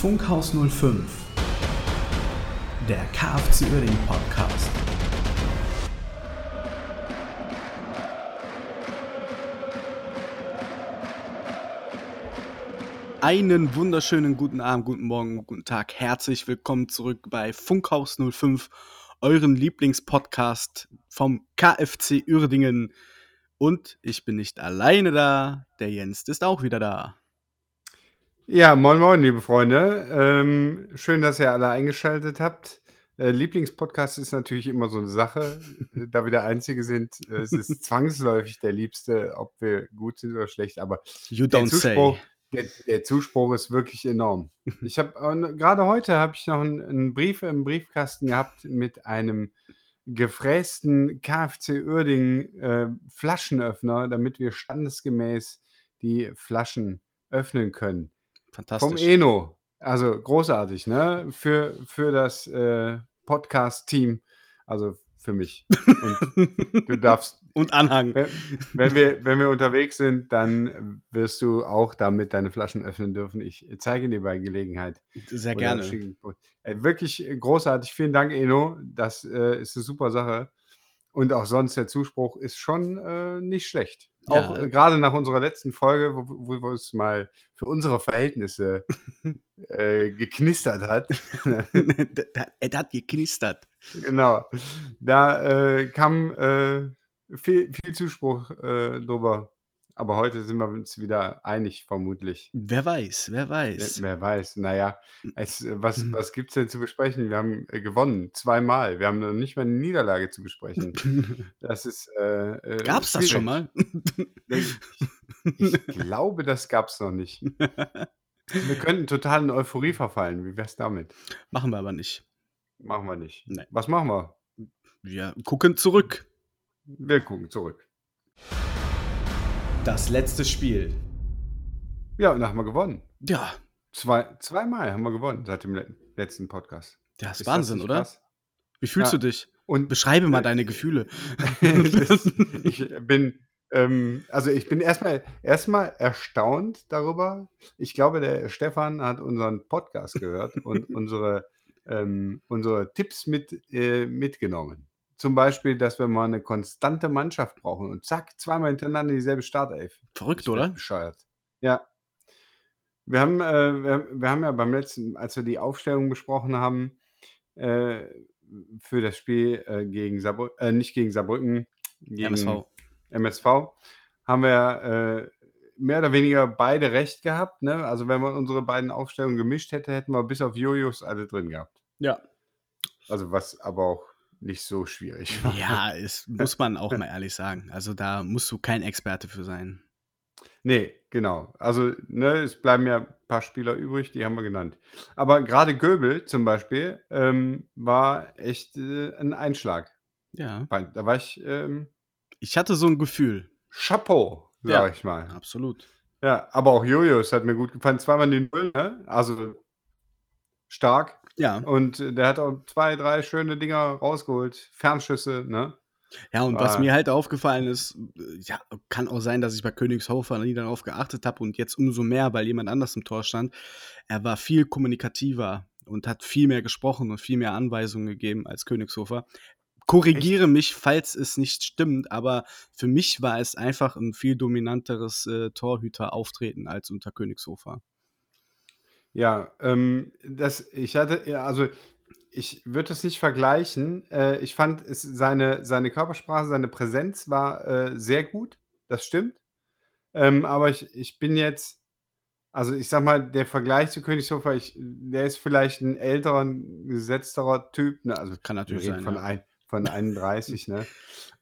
Funkhaus 05, der KFC Uerdingen Podcast. Einen wunderschönen guten Abend, guten Morgen, guten Tag. Herzlich willkommen zurück bei Funkhaus 05, euren Lieblingspodcast vom KFC Uerdingen. Und ich bin nicht alleine da, der Jens ist auch wieder da. Ja, moin moin, liebe Freunde. Ähm, schön, dass ihr alle eingeschaltet habt. Äh, Lieblingspodcast ist natürlich immer so eine Sache. da wir der Einzige sind, äh, es ist zwangsläufig der Liebste, ob wir gut sind oder schlecht. Aber You der Zuspruch, say. der, der Zuspruch ist wirklich enorm. Ich habe gerade heute habe ich noch einen, einen Brief im Briefkasten gehabt mit einem gefrästen KFC Uerdingen äh, Flaschenöffner, damit wir standesgemäß die Flaschen öffnen können. Vom Fantastisch. Eno. Also großartig, ne? Für, für das äh, Podcast-Team. Also für mich. Und du darfst, Und Anhang. wenn, wenn, wir, wenn wir unterwegs sind, dann wirst du auch damit deine Flaschen öffnen dürfen. Ich zeige dir bei Gelegenheit. Sehr gerne. Äh, wirklich großartig. Vielen Dank, Eno. Das äh, ist eine super Sache. Und auch sonst der Zuspruch ist schon äh, nicht schlecht. Auch Ja. äh, gerade nach unserer letzten Folge, wo, wo wo es mal für unsere Verhältnisse äh, geknistert hat. er hat geknistert. genau. Da äh, kam äh, viel, viel Zuspruch äh, drüber. Aber heute sind wir uns wieder einig, vermutlich. Wer weiß, wer Wer, weiß. wer weiß, naja, es, äh, was, Mhm. was gibt es denn zu besprechen? Wir haben äh, gewonnen, zweimal. Wir haben noch nicht mal eine Niederlage zu besprechen. Das ist. Äh, äh, Gab's das schon mal? Ich, ich glaube, das gab es noch nicht. Wir könnten total in Euphorie verfallen. Wie wär's damit? Machen wir aber nicht. Machen wir nicht. Nee. Was machen wir? Wir gucken zurück. Wir gucken zurück. Das letzte Spiel. Ja, und da haben wir gewonnen. Ja, Zwei, zweimal haben wir gewonnen seit dem le- letzten Podcast. das ist Ist Wahnsinn, oder? krass? Wie fühlst Ja. du dich? Und Beschreibe mal Äh, deine Gefühle. ich bin, ähm, also ich bin erstmal erstmal erstaunt darüber. Ich glaube, der Stefan hat unseren Podcast gehört und unsere, ähm, unsere Tipps mit, äh, mitgenommen. Zum Beispiel, dass wir mal eine konstante Mannschaft brauchen und zack, zweimal hintereinander dieselbe Startelf. Verrückt, oder? bescheuert. Ja. Wir haben, äh, wir, wir haben ja beim letzten, als wir die Aufstellung besprochen haben, äh, für das Spiel äh, gegen Saarbrücken, äh, nicht gegen Saarbrücken, gegen MSV. MSV, haben wir äh, mehr oder weniger beide recht gehabt. Ne? Also wenn man unsere beiden Aufstellungen gemischt hätte, hätten wir bis auf Jojos alle drin gehabt. Ja. Also was aber auch nicht so schwierig war. Ja, es muss man auch mal ehrlich sagen. Also da musst du kein Experte für sein. Nee, genau. Also, ne, es bleiben ja ein paar Spieler übrig, die haben wir genannt. Aber gerade Göbel zum Beispiel ähm, war echt äh, ein Einschlag. Ja. Da war ich ähm, Ich hatte so ein Gefühl. Chapeau, sag Ja. ich mal. Absolut. Ja, aber auch Jojos hat mir gut gefallen. Zweimal den Null, ne? Also stark. Ja. Und äh, der hat auch zwei, drei schöne Dinger rausgeholt. Fernschüsse, ne? Ja, und was War- mir halt aufgefallen ist, äh, ja, kann auch sein, dass ich bei Königshofer nie darauf geachtet habe und jetzt umso mehr, weil jemand anders im Tor stand. Er war viel kommunikativer und hat viel mehr gesprochen und viel mehr Anweisungen gegeben als Königshofer. Korrigiere mich, falls es nicht stimmt, aber für mich war es einfach ein viel dominanteres äh, Torhüterauftreten als unter Königshofer. Ja, ähm, das, ich hatte, ja, also ich würde das nicht vergleichen. Äh, ich fand es, seine, seine Körpersprache, seine Präsenz war äh, sehr gut, das stimmt. Ähm, aber ich, ich bin jetzt, also ich sag mal, der Vergleich zu Königshofer, ich, der ist vielleicht ein älterer, ein gesetzterer Typ, ne? Also Kann wir natürlich reden sein. von, Ja. ein, von 31, ne?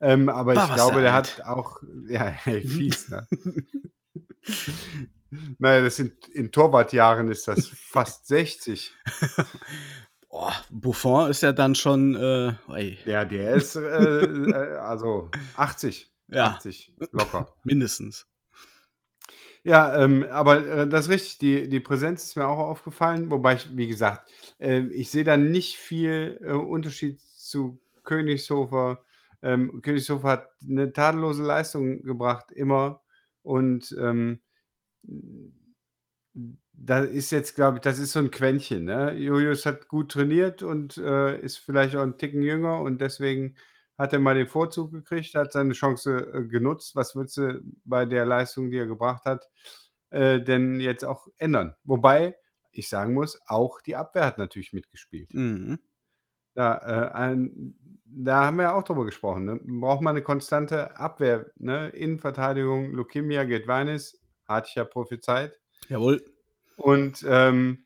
Ähm, aber ich glaube, der alt. hat auch, ja, hey, fies, ne? Naja, das sind, in Torwartjahren ist das fast 60. Oh, Buffon ist ja dann schon, äh, ey, Ja, der ist äh, äh, also 80. Ja. 80, locker. mindestens. Ja, ähm, aber äh, das ist richtig, die, die Präsenz ist mir auch aufgefallen, wobei ich, wie gesagt, äh, ich sehe da nicht viel äh, Unterschied zu Königshofer. Ähm, Königshofer hat eine tadellose Leistung gebracht, immer. Und ähm, da ist jetzt, glaube ich das ist so 'n Quäntchen, ne? Julius hat gut trainiert und, äh, ist vielleicht auch 'n Ticken jünger und deswegen hat er mal den Vorzug gekriegt, hat seine Chance, äh, genutzt. Was willst du bei der Leistung, die er gebracht hat, äh, denn jetzt auch ändern? Wobei ich sagen muss, auch die Abwehr hat natürlich mitgespielt. Mhm. Da, äh, ein da haben wir ja auch drüber gesprochen, ne? Braucht man 'ne konstante Abwehr, ne? Innenverteidigung, Lukimya, Gedvainis, hatte ich ja prophezeit. Jawohl. Und, ähm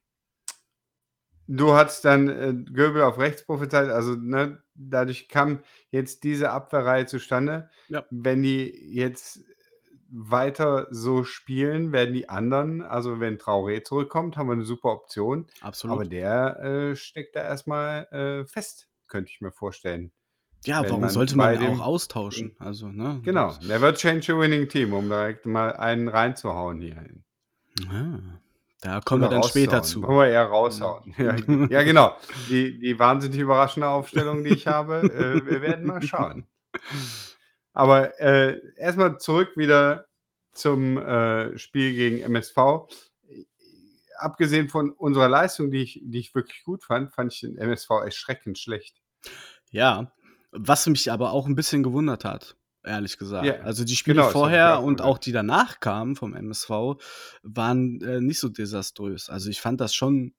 du hattest dann, äh, Göbel auf rechts prophezeit, also, ne, dadurch kam jetzt diese Abwehrreihe zustande. Ja. Wenn die jetzt weiter so spielen, werden die anderen also, wenn Traoré zurückkommt, haben wir 'ne super Option. Absolut. Aber der, äh, steckt da erst mal, äh, fest, könnte ich mir vorstellen. Ja, warum man sollte man auch austauschen? Also, ne? Genau, never change a winning team, um direkt mal einen reinzuhauen hier. Ah, da kommen wir dann später zu. Wollen wir eher raushauen. Ja, ja, genau. Die die wahnsinnig überraschende Aufstellung, die ich habe, äh, wir werden mal schauen. Aber, äh, erst mal zurück wieder zum, äh, Spiel gegen MSV. Abgesehen von unserer Leistung, die ich die ich wirklich gut fand, fand ich den MSV erschreckend schlecht. Ja, was mich aber auch 'n bisschen gewundert hat, ehrlich gesagt. Ja, Also, die Spiele genau, vorher und auch die danach kamen vom MSV waren, äh, nicht so desaströs. Also, ich fand das schon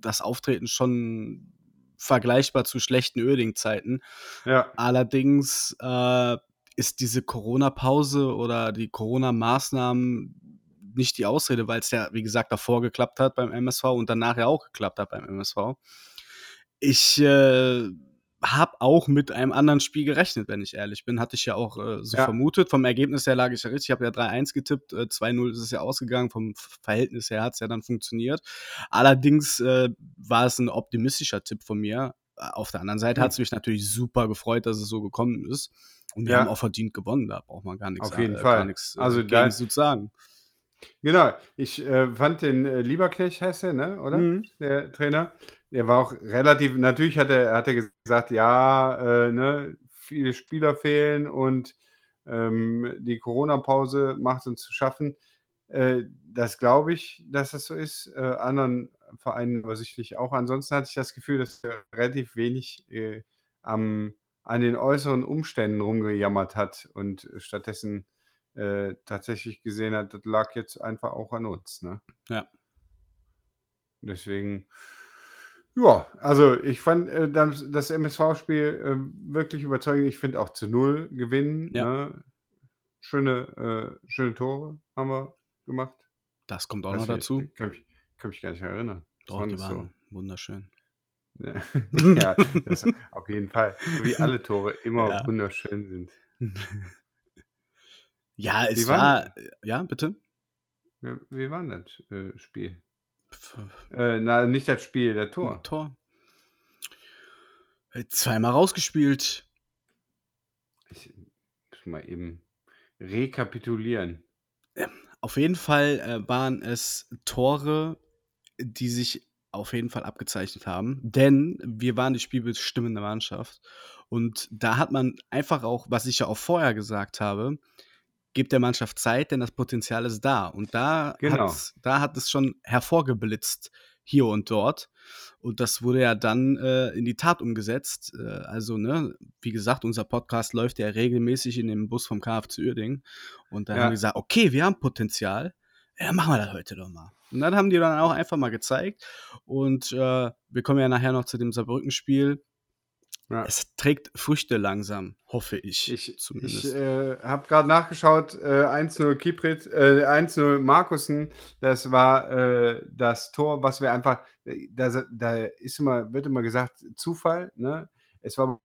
das Auftreten schon vergleichbar zu schlechten Uerdingen-Zeiten. Ja. Allerdings, äh, ist diese Corona-Pause oder die Corona-Maßnahmen nicht die Ausrede, weil's ja, wie gesagt, davor geklappt hat beim MSV und danach ja auch geklappt hat beim MSV. Ich, äh, habe auch mit einem anderen Spiel gerechnet, wenn ich ehrlich bin. Hatte ich ja auch, äh, so Ja. vermutet. Vom Ergebnis her lag ich ja richtig. Ich habe ja 3-1 getippt, äh, 2:0 ist es ja ausgegangen. Vom Verhältnis her hat's ja dann funktioniert. Allerdings, äh, war es 'n optimistischer Tipp von mir. Äh, auf der anderen Seite Hm. hat's mich natürlich super gefreut, dass es so gekommen ist. Und wir Ja. haben auch verdient gewonnen. Da braucht man gar nix Auf jeden äh, Fall. nix, äh, Also, gegen zu sagen. Genau, ich, äh, fand den, äh, Lieberknecht heißt der, ne, oder? Mhm. Der Trainer. Der war auch relativ natürlich hat er hat er gesagt: „Ja, äh, ne, viele Spieler fehlen und, ähm, die Corona-Pause macht uns zu schaffen.“ Äh, das glaube ich, dass das so ist, äh, anderen Vereinen aber sicherlich auch. Ansonsten hatte ich das Gefühl, dass er relativ wenig, äh, am an den äußeren Umständen rumgejammert hat und stattdessen, äh, tatsächlich gesehen hat, das lag jetzt einfach auch an uns, ne? Ja. Deswegen ja, also, ich fand, äh, das das MSV-Spiel, ähm, wirklich überzeugend. Ich finde auch zu 0 gewinnen, Ja. ne? Schöne äh, schöne Tore haben wir gemacht. Das kommt auch Weiß noch dazu. kann mich kann mich gar nicht erinnern. Doch, die das so? waren wunderschön. Ja, ja, das auf jeden Fall. Wie alle Tore immer Ja. wunderschön sind. Ja, es war äh, ja, bitte? Wie war das, äh, Spiel? Äh, nein, nicht das Spiel, Hm, Tor. Tor. Äh, zweimal rausgespielt. Ich muss mal eben rekapitulieren. Ähm, auf jeden Fall, äh, waren es Tore, die sich auf jeden Fall abgezeichnet haben, denn wir waren die spielbestimmende Mannschaft. Und da hat man einfach auch, was ich ja auch vorher gesagt habe: „Gebt der Mannschaft Zeit, denn das Potenzial ist da.“ Und da Genau. da hat es schon hervorgeblitzt hier und dort. Und das wurde ja dann, äh, in die Tat umgesetzt. Äh, also, ne, wie gesagt, unser Podcast läuft ja regelmäßig in dem Bus vom KFC Uerdingen. Und da haben wir Ja. gesagt: „Okay, wir haben Potenzial. Ja, machen wir das heute doch mal.“ Und dann haben die dann auch einfach mal gezeigt. Und, äh, wir kommen ja nachher noch zu dem Saarbrücken-Spiel. Ja. Es trägt Früchte langsam, hoffe ich Ich ich, äh, habe grad nachgeschaut, äh, 1:0 Kiprit äh, 1:0 Markussen. Das war, äh, das Tor, was wir einfach da da ist immer wird immer gesagt, Zufall, ne? Es war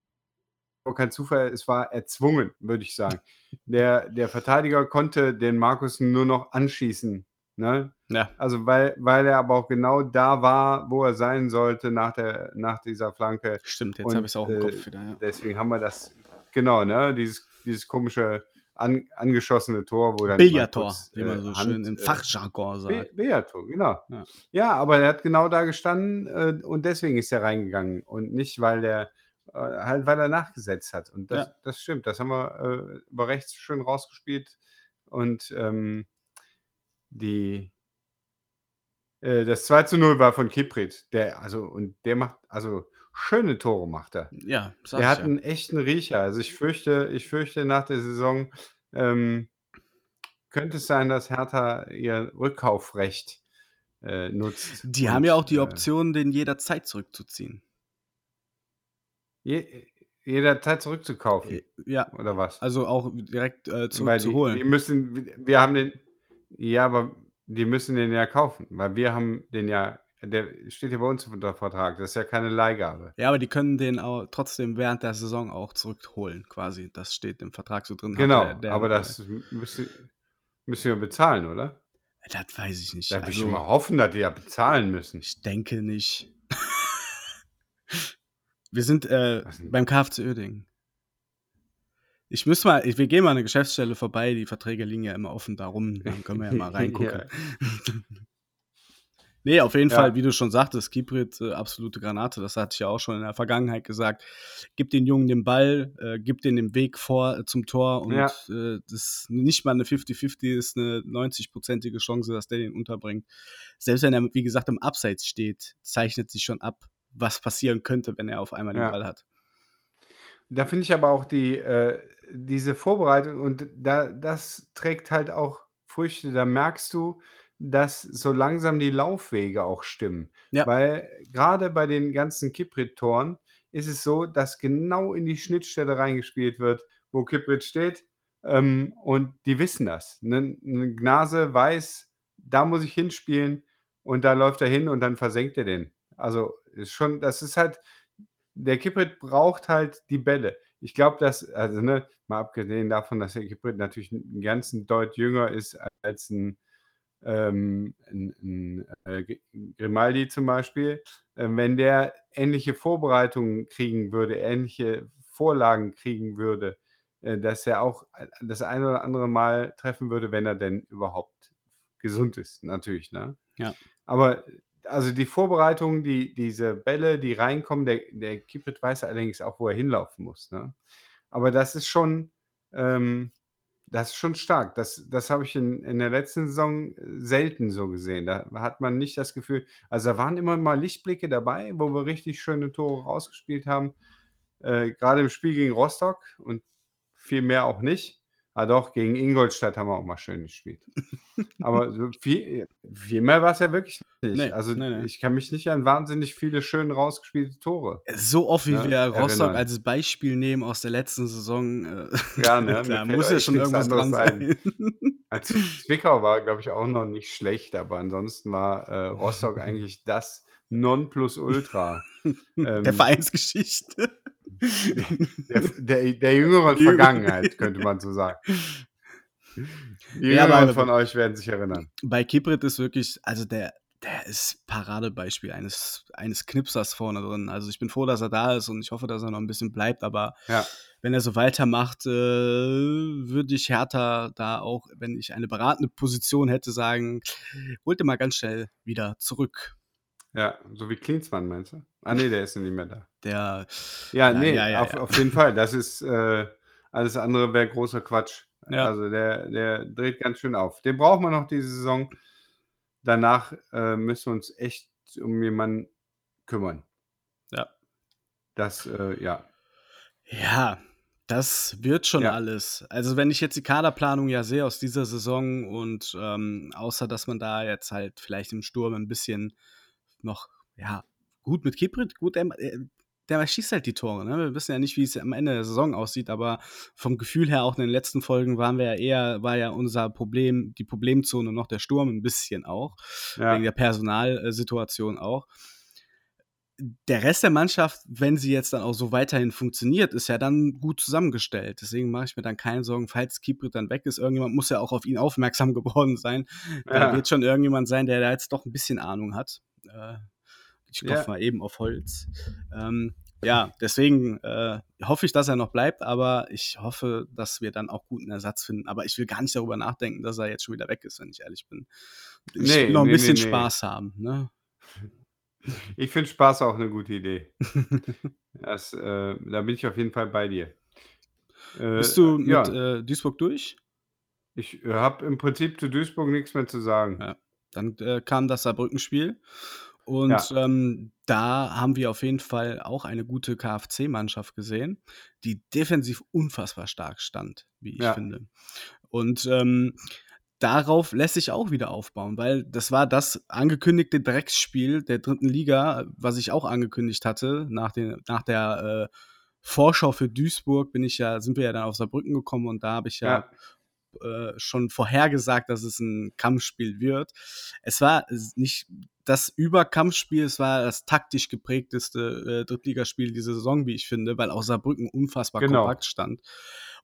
kein Zufall, es war erzwungen, würde ich sagen. Der der Verteidiger konnte den Markussen nur noch anschießen, ne? Ja. Also, weil weil er aber auch genau da war, wo er sein sollte nach der nach dieser Flanke. Stimmt, jetzt habe Und, ich's auch im äh, Kopf wieder, ja. deswegen haben wir das genau, ne, dieses dieses komische an angeschossene Tor, wo dann Billardtor, kurz, wie man äh, so Hand, schön im äh Fachjargon sagt. Billardtor, genau. Ja. Ja, aber er hat genau da gestanden, äh, und deswegen ist er reingegangen und nicht, weil der äh, halt weil er nachgesetzt hat. Und das Ja. das stimmt, das haben wir, äh, über rechts schön rausgespielt und, ähm, die Äh, das 2:0 war von Kiprit, der also und der macht also schöne Tore macht er. Ja, sage Der hat ja. 'n echten Riecher. Also, ich fürchte ich fürchte nach der Saison, ähm, könnte es sein, dass Hertha ihr Rückkaufrecht, äh, nutzt Die haben ja und, auch die äh Option, den jederzeit zurückzuziehen. Je jederzeit zurückzukaufen Äh, ja, oder was? also auch direkt, äh, Weil die die zurückzuholen. müssen wir haben den ja, aber die müssen den ja kaufen, weil wir haben den ja der steht ja bei uns unter Vertrag. Das ist ja keine Leihgabe. Ja, aber die können den au trotzdem während der Saison auch zurückholen quasi. Das steht im Vertrag so drin. Genau, der der aber das müssen müssen wir bezahlen, oder? Das weiß ich nicht. Da würde ich mal hoffen, dass die ja bezahlen müssen. Ich denke nicht. Wir sind, äh, beim KFC Uerdingen. Ich müsste mal ich wir gehen mal an 'ne Geschäftsstelle vorbei, die Verträge liegen ja immer offen da rum, dann können wir ja mal reingucken. Ja. Ne, auf jeden Ja. Fall, wie du schon sagtest, Kiprit, äh, absolute Granate. Das hatte ich ja auch schon in der Vergangenheit gesagt. Gib den Jungen den Ball, äh, gib den den Weg vor äh, zum Tor und, Ja. äh, das nicht mal 'ne 50-50 ist 'ne 90-prozentige Chance, dass der den unterbringt. Selbst wenn er, wie gesagt, im Abseits steht, zeichnet sich schon ab, was passieren könnte, wenn er auf einmal den. Ball hat. Da finde ich aber auch die äh, diese Vorbereitung und da das trägt halt auch Früchte. Da merkst du, dass so langsam die Laufwege auch stimmen. Ja. Weil grade bei den ganzen Kiprit-Toren ist es so, dass genau in die Schnittstelle reingespielt wird, wo Kiprit steht, ähm, und die wissen das, ne? 'N Gnase weiß, da muss ich hinspielen und da läuft er hin und dann versenkt er den. Also, ist schon das ist halt der Kiprit braucht halt die Bälle. Ich glaube, dass also, ne, mal abgesehen davon, dass der Kiprit natürlich 'n ganzen Deut jünger ist als 'n ähm, 'n 'n, äh, Grimaldi zum Beispiel. Ähm, wenn der ähnliche Vorbereitungen kriegen würde, ähnliche Vorlagen kriegen würde, äh, dass er auch a das eine oder andere Mal treffen würde, wenn er denn überhaupt gesund ist, natürlich, ne? Ja. Aber also, die Vorbereitung, die diese Bälle, die reinkommen der der Kiprit weiß allerdings auch, wo er hinlaufen muss, ne? Aber das ist schon ähm, das ist schon stark. Das das habe ich in in der letzten Saison selten so gesehen. Da hat man nicht das Gefühl also, da waren immer mal Lichtblicke dabei, wo wir richtig schöne Tore rausgespielt haben, äh, grade im Spiel gegen Rostock und viel mehr auch nicht. Ah doch, gegen Ingolstadt haben wir auch mal schön gespielt. Aber so viel viel mehr war's ja wirklich nicht. Ne, Also, ne, ne. ich kann mich nicht an wahnsinnig viele schön rausgespielte Tore, So oft, wie ne, wir Rostock erinnern. als Beispiel nehmen aus der letzten Saison, äh, Ja, ne? Fällt muss ja schon irgendwas dran ein. sein. Also, Zwickau war, glaube ich, auch noch nicht schlecht, aber ansonsten war, äh, Rostock eigentlich das Nonplusultra. Der Ähm Vereinsgeschichte. Der der der jüngeren Vergangenheit, könnte man so sagen. Die Ja, Jüngeren aber von euch werden sich erinnern. bei Kiprit ist wirklich also, der der ist Paradebeispiel eines eines Knipsers vorne drin. Also, ich bin froh, dass er da ist und ich hoffe, dass er noch 'n bisschen bleibt, aber Ja. wenn er so weitermacht, äh, würde ich Hertha da auch, wenn ich eine beratende Position hätte, sagen: „Holt den mal ganz schnell wieder zurück.“ Ja, so wie Klinsmann, meinst du? Ah ne, der ist nicht mehr da. Der Ja, ja, ne, ja, ja, auf auf jeden Fall. Das ist äh, alles andere wäre großer Quatsch. Also, der der dreht ganz schön auf. Den brauchen wir noch diese Saison. Danach, äh, müssen wir uns echt um jemanden kümmern. Ja. Das, äh, ja. Ja, das wird schon Ja. alles. Also, wenn ich jetzt die Kaderplanung ja sehe aus dieser Saison und, ähm, außer dass man da jetzt halt vielleicht im Sturm 'n bisschen noch ja, gut mit Kiprit, gut, der äh, der schießt halt die Tore, ne? Wir wissen ja nicht, wie's am Ende der Saison aussieht, aber vom Gefühl her auch in den letzten Folgen waren wir ja eher war ja unser Problem die Problemzone noch der Sturm 'n bisschen auch, Ja. wegen der Personal äh, Situation auch. Der Rest der Mannschaft, wenn sie jetzt dann auch so weiterhin funktioniert, ist ja dann gut zusammengestellt. Deswegen mache ich mir dann keine Sorgen, falls Kiprit dann weg ist. Irgendjemand muss ja auch auf ihn aufmerksam geworden sein. Da Ja. wird schon irgendjemand sein, der da jetzt doch 'n bisschen Ahnung hat. Äh, ich klopfe Ja. mal eben auf Holz. Ähm, ja, deswegen, äh, hoffe ich, dass er noch bleibt, aber ich hoffe, dass wir dann auch guten Ersatz finden. Aber ich will gar nicht darüber nachdenken, dass er jetzt schon wieder weg ist, wenn ich ehrlich bin. Ich Ne, will noch 'n ne, bisschen ne, ne. Spaß haben, ne? Ich finde Spaß auch 'ne gute Idee. Das, äh da bin ich auf jeden Fall bei dir. Äh, Bist du mit, ja. äh, Duisburg durch? Ich habe im Prinzip zu Duisburg nix mehr zu sagen. Ja. dann, äh, kam das Saarbrücken-Spiel und, Ja. ähm, da haben wir auf jeden Fall auch eine gute KFC-Mannschaft gesehen, die defensiv unfassbar stark stand, wie ich Ja. finde. Und, ähm, darauf lässt sich auch wieder aufbauen, weil das war das angekündigte Drecksspiel der 3. Liga, was ich auch angekündigt hatte. Nach den nach der, äh, Vorschau für Duisburg bin ich ja sind wir ja dann auf Saarbrücken gekommen und da habe ich ja, Ja. Äh, schon vorhergesagt, dass es 'n Kampfspiel wird. Es war nicht das Überkampfspiel, es war das taktisch geprägteste, äh, Drittligaspiel diese Saison, wie ich finde, weil auch Saarbrücken unfassbar Genau. kompakt stand.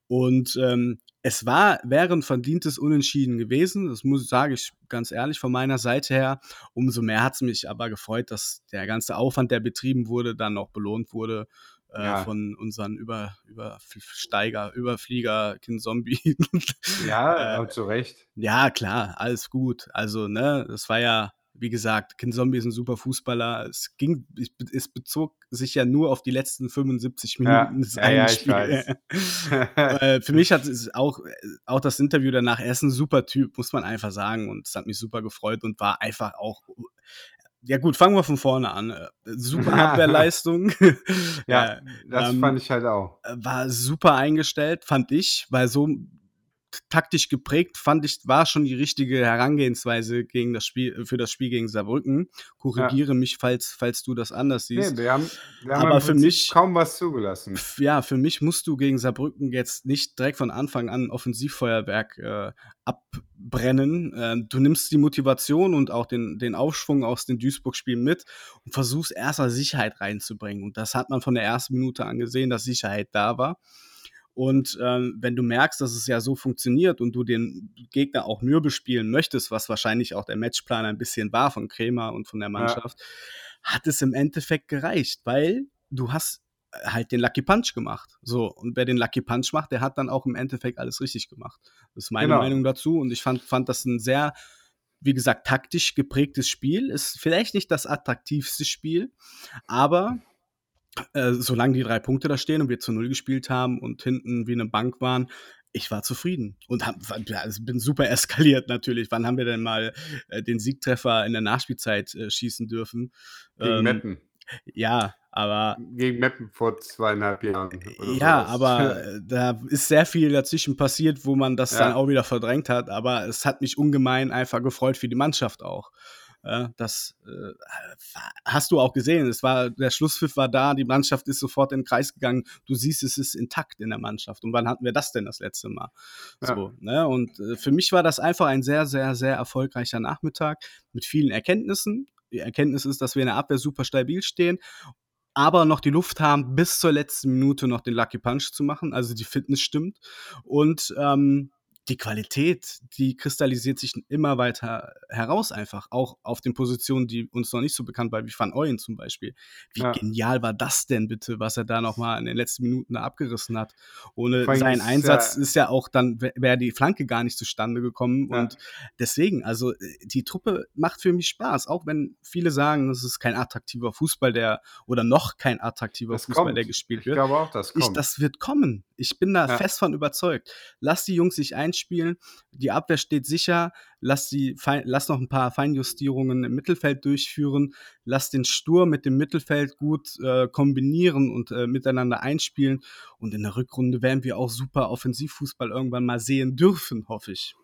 Und, ähm, es war wäre 'n verdientes Unentschieden gewesen. Das muss sage ich ganz ehrlich von meiner Seite her. Umso mehr hat's mich aber gefreut, dass der ganze Aufwand, der betrieben wurde, dann auch belohnt wurde, äh, Ja. von unseren Über Überf Steiger Überflieger Kinzombie. Ja, Äh, und zu Recht. ja klar, alles gut. Also, ne, es war ja, wie gesagt, Kinzombie ist 'n super Fußballer. Es ging es be es bezog sich ja nur auf die letzten 75 Ja. Minuten des Ja, einen ja, ich weiß. äh, für mich hat es auch auch das Interview danach er ist 'n super Typ, muss man einfach sagen und es hat mich super gefreut und war einfach auch ja gut, fangen wir von vorne an. Äh, super Abwehrleistung. Ja, Äh, das ähm, fand ich halt auch. äh, war super eingestellt, fand ich, weil so taktisch geprägt, fand ich, war schon die richtige Herangehensweise gegen das Spiel für das Spiel gegen Saarbrücken. Ja. Korrigiere mich, falls falls du das anders siehst. Ne, wir haben wir haben Aber für mich kaum was zugelassen. ja, für mich musst du gegen Saarbrücken jetzt nicht direkt von Anfang an Offensivfeuerwerk, äh, abbrennen. Ähm, du nimmst die Motivation und auch den den Aufschwung aus den Duisburg-Spielen mit und versuchst erst mal Sicherheit reinzubringen. Und das hat man von der ersten Minute an gesehen, dass Sicherheit da war. Und, ähm, wenn du merkst, dass es ja so funktioniert und du den Gegner auch mürbe spielen möchtest, was wahrscheinlich auch der Matchplan ein bisschen war von Kremer und von der Ja. Mannschaft, hat es im Endeffekt gereicht, weil du hast halt den Lucky Punch gemacht. So, und wer den Lucky Punch macht, der hat dann auch im Endeffekt alles richtig gemacht. Das ist meine Genau. Meinung dazu und ich fand fand das 'n sehr, wie gesagt, taktisch geprägtes Spiel. Ist vielleicht nicht das attraktivste Spiel, aber, äh, solange die 3 Punkte da stehen und wir zu 0 gespielt haben und hinten wie 'ne Bank waren, ich war zufrieden und habe ja, bin super eskaliert natürlich. Wann haben wir denn mal, äh, den Siegtreffer in der Nachspielzeit, äh, schießen dürfen? Gegen Ähm, Meppen. ja, aber Gegen Meppen vor 2,5 Jahren oder ja, so was. aber, äh, da ist sehr viel dazwischen passiert, wo man das dann Ja. auch wieder verdrängt hat, aber es hat mich ungemein einfach gefreut für die Mannschaft auch. Das, äh, hast du auch gesehen. Es war der Schlusspfiff war da, die Mannschaft ist sofort in 'n Kreis gegangen. Du siehst, es ist intakt in der Mannschaft. Und wann hatten wir das denn das letzte Mal? Ja. So, ne? Und, äh, für mich war das einfach ein sehr, sehr, sehr erfolgreicher Nachmittag mit vielen Erkenntnissen. Die Erkenntnis ist, dass wir in der Abwehr super stabil stehen, aber noch die Luft haben, bis zur letzten Minute noch den Lucky Punch zu machen. Also, die Fitness stimmt. Und, ähm, die Qualität, die kristallisiert sich immer weiter heraus einfach, auch auf den Positionen, die uns noch nicht so bekannt waren, wie Van Ooyen zum Beispiel. Wie Ja. genial war das denn bitte, was er da noch mal in den letzten Minuten da abgerissen hat? Ohne seinen Einsatz ja ist ja auch dann wä wäre die Flanke gar nicht zustande gekommen. Ja. Und deswegen, also, äh, die Truppe macht für mich Spaß, auch wenn viele sagen, es ist kein attraktiver Fußball, der oder noch kein attraktiver Das Fußball, kommt. der gespielt Ich wird. glaube auch, das Ich kommt. das wird kommen. Ich bin da fest von überzeugt. Lass die Jungs sich einspielen. Die Abwehr steht sicher. Lass die lass noch 'n paar Feinjustierungen im Mittelfeld durchführen. Lass den Sturm mit dem Mittelfeld gut, äh, kombinieren und, äh, miteinander einspielen. Und in der Rückrunde werden wir auch super Offensivfußball irgendwann mal sehen dürfen, hoffe ich.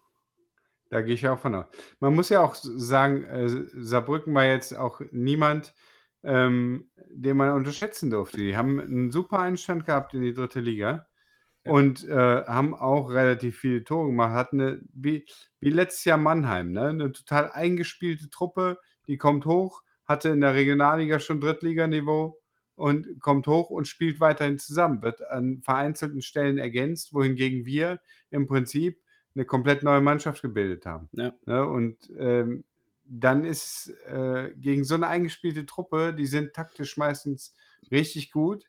Da gehe ich auch von aus. Man muss ja auch sagen, äh, Saarbrücken war jetzt auch niemand, ähm, den man unterschätzen durfte. Die haben 'n super Einstand gehabt in die 3. Liga. Und, äh, haben auch relativ viele Tore gemacht, hatten 'ne wie wie letztes Jahr Mannheim, ne, 'ne total eingespielte Truppe, die kommt hoch, hatte in der Regionalliga schon Drittliganiveau und kommt hoch und spielt weiterhin zusammen, wird an vereinzelten Stellen ergänzt, wohingegen wir im Prinzip 'ne komplett neue Mannschaft gebildet haben, Ja. ne? Und, ähm, dann ist, äh, gegen so 'ne eingespielte Truppe die sind taktisch meistens richtig gut.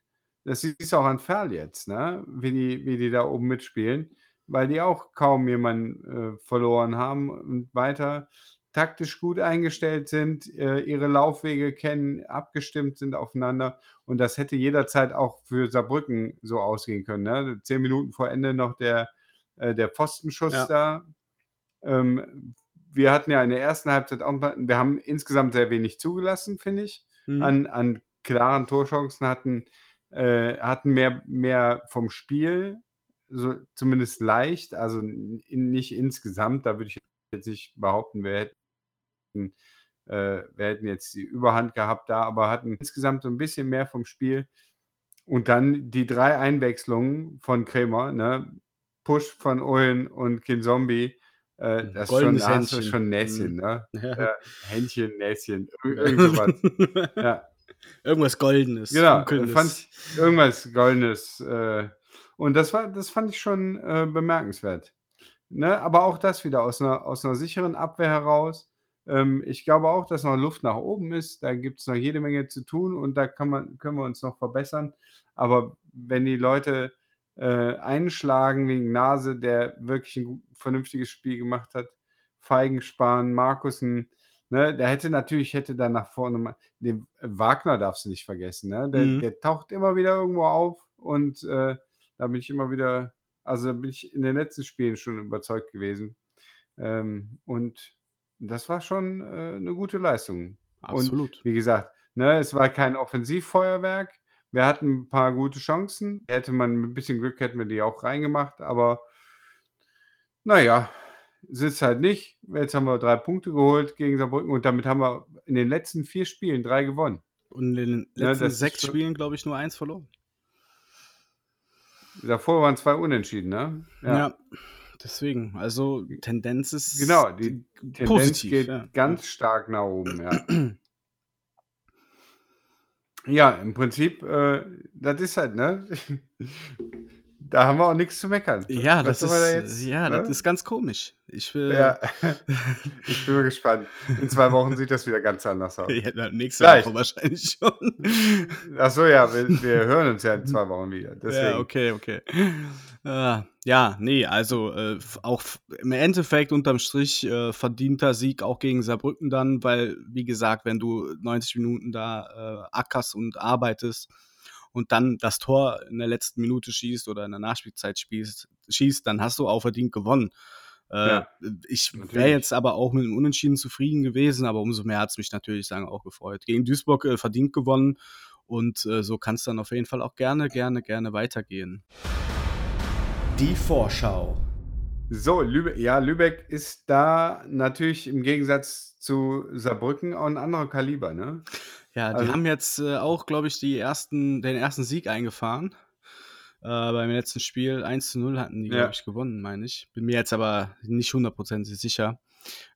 Das siehst du auch an Verl jetzt, ne, wie die wie die da oben mitspielen, weil die auch kaum jemanden, äh, verloren haben und weiter taktisch gut eingestellt sind, äh, ihre Laufwege kennen, abgestimmt sind aufeinander. Und das hätte jederzeit auch für Saarbrücken so ausgehen können, ne? 10 Minuten vor Ende noch der äh, der Pfostenschuss Ja. da. Ähm, wir hatten ja in der ersten Halbzeit auch wir haben insgesamt sehr wenig zugelassen, finde ich, Mhm. an an klaren Torchancen, hatten äh, hatten mehr mehr vom Spiel, so zumindest leicht, also n nicht insgesamt, da würde ich jetzt nicht behaupten, wir hätten äh, wir hätten jetzt die Überhand gehabt da, aber hatten insgesamt so 'n bisschen mehr vom Spiel. Und dann die 3 Einwechslungen von Krämer, ne? Push von Owen und Kinzombie, äh, das ist schon goldenes du Händchen. schon Näschen, Mhm. ne? Ja. Ja, Händchen, Näschen, ir irgend so was. Ja. Irgendwas Goldenes, Genau, fand ich irgendwas Goldenes, äh, und das war das fand ich schon, äh, bemerkenswert, ne? Aber auch das wieder aus 'ner aus 'ner sicheren Abwehr heraus. Ähm, ich glaube auch, dass noch Luft nach oben ist. Da gibt's noch jede Menge zu tun und da kann man können wir uns noch verbessern. Aber wenn die Leute, äh, einschlagen wegen Nase, der wirklich 'n gu vernünftiges Spiel gemacht hat, Feigenspahn, Markussen, ne? Der hätte natürlich hätte da nach vorne den Wagner darfst du nicht vergessen, ne? Der Mhm. der taucht immer wieder irgendwo auf und, äh, da bin ich immer wieder also, da bin ich in den letzten Spielen schon überzeugt gewesen. Ähm, und das war schon, äh, 'ne gute Leistung. Und Absolut. wie gesagt, ne, es war kein Offensivfeuerwerk. Wir hatten 'n paar gute Chancen. Hätte man mit 'n bisschen Glück hätten wir die auch reingemacht, aber na ja, sind's halt nicht. Jetzt haben wir 3 Punkte geholt gegen Saarbrücken und damit haben wir in den letzten 4 Spielen 3 gewonnen. Und in den Ne, letzten 6 schon Spielen, glaube ich, nur 1 verloren. Davor waren 2 Unentschieden, ne? Ja. deswegen. Also, Tendenz ist Genau, die Tendenz positiv, geht ja. ganz stark nach oben, ja. Ja, im Prinzip, äh, das ist halt, ne? Da haben wir auch nix zu meckern. Ja, Was das man da ist jetzt, ja, das ne? ist ganz komisch. Ich will Ja. Ich bin gespannt. In 2 Wochen sieht das wieder ganz anders aus. Ja, nächste Vielleicht. Woche wahrscheinlich schon. Ach so, ja, wir wir hören uns ja in 2 Wochen wieder. Ja, Deswegen. okay, okay. Ah, ja, ne, also, äh, auch im Endeffekt unterm Strich, äh, verdienter Sieg auch gegen Saarbrücken dann, weil, wie gesagt, wenn du 90 Minuten da, äh, ackerst und arbeitest und dann das Tor in der letzten Minute schießt oder in der Nachspielzeit spielst schießt, dann hast du auch verdient gewonnen. Äh, Ja, ich wäre jetzt aber auch mit 'nem Unentschieden zufrieden gewesen, aber umso mehr hat's mich natürlich sagen auch gefreut. Gegen Duisburg, äh, verdient gewonnen und, äh, so kann's dann auf jeden Fall auch gerne, gerne, gerne weitergehen. Die Vorschau. So, Lübe ja, Lübeck ist da natürlich im Gegensatz zu Saarbrücken auch 'n anderer Kaliber, ne? Ja, die Also haben jetzt, äh, auch, glaube ich, die ersten den ersten Sieg eingefahren. Äh, beim letzten Spiel 1:0 hatten die, glaube Ja. ich, gewonnen, meine ich. Bin mir jetzt aber nicht hundertprozentig sicher.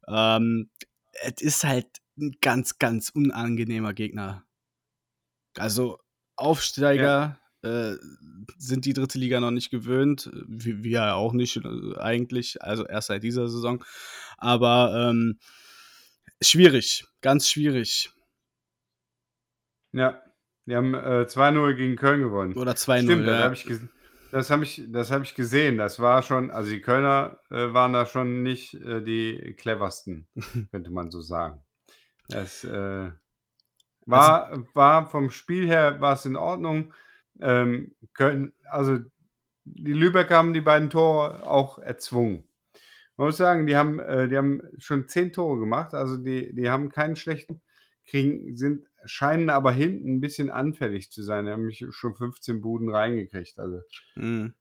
Ähm, es ist halt 'n ganz, ganz unangenehmer Gegner. Also, Aufsteiger, äh, sind die 3. Liga noch nicht gewöhnt, wir ja auch nicht, äh, eigentlich, also erst seit dieser Saison. Aber, ähm, schwierig, ganz schwierig. Ja, die haben, äh, 2:0 gegen Köln gewonnen. Oder 2:0, Stimmt, das ja. habe ich ges das habe ich das habe ich gesehen. Das war schon also, die Kölner, äh, waren da schon nicht, äh, die cleversten, könnte man so sagen. Das, äh, Also war war vom Spiel her war's in Ordnung. Ähm, Köln also, die Lübecker haben die beiden Tore auch erzwungen. Man muss sagen, die haben äh, die haben schon 10 Tore gemacht, also, die die haben keinen schlechten kriegen sind scheinen aber hinten 'n bisschen anfällig zu sein. Die haben nämlich schon 15 Buden reingekriegt, also Mhm.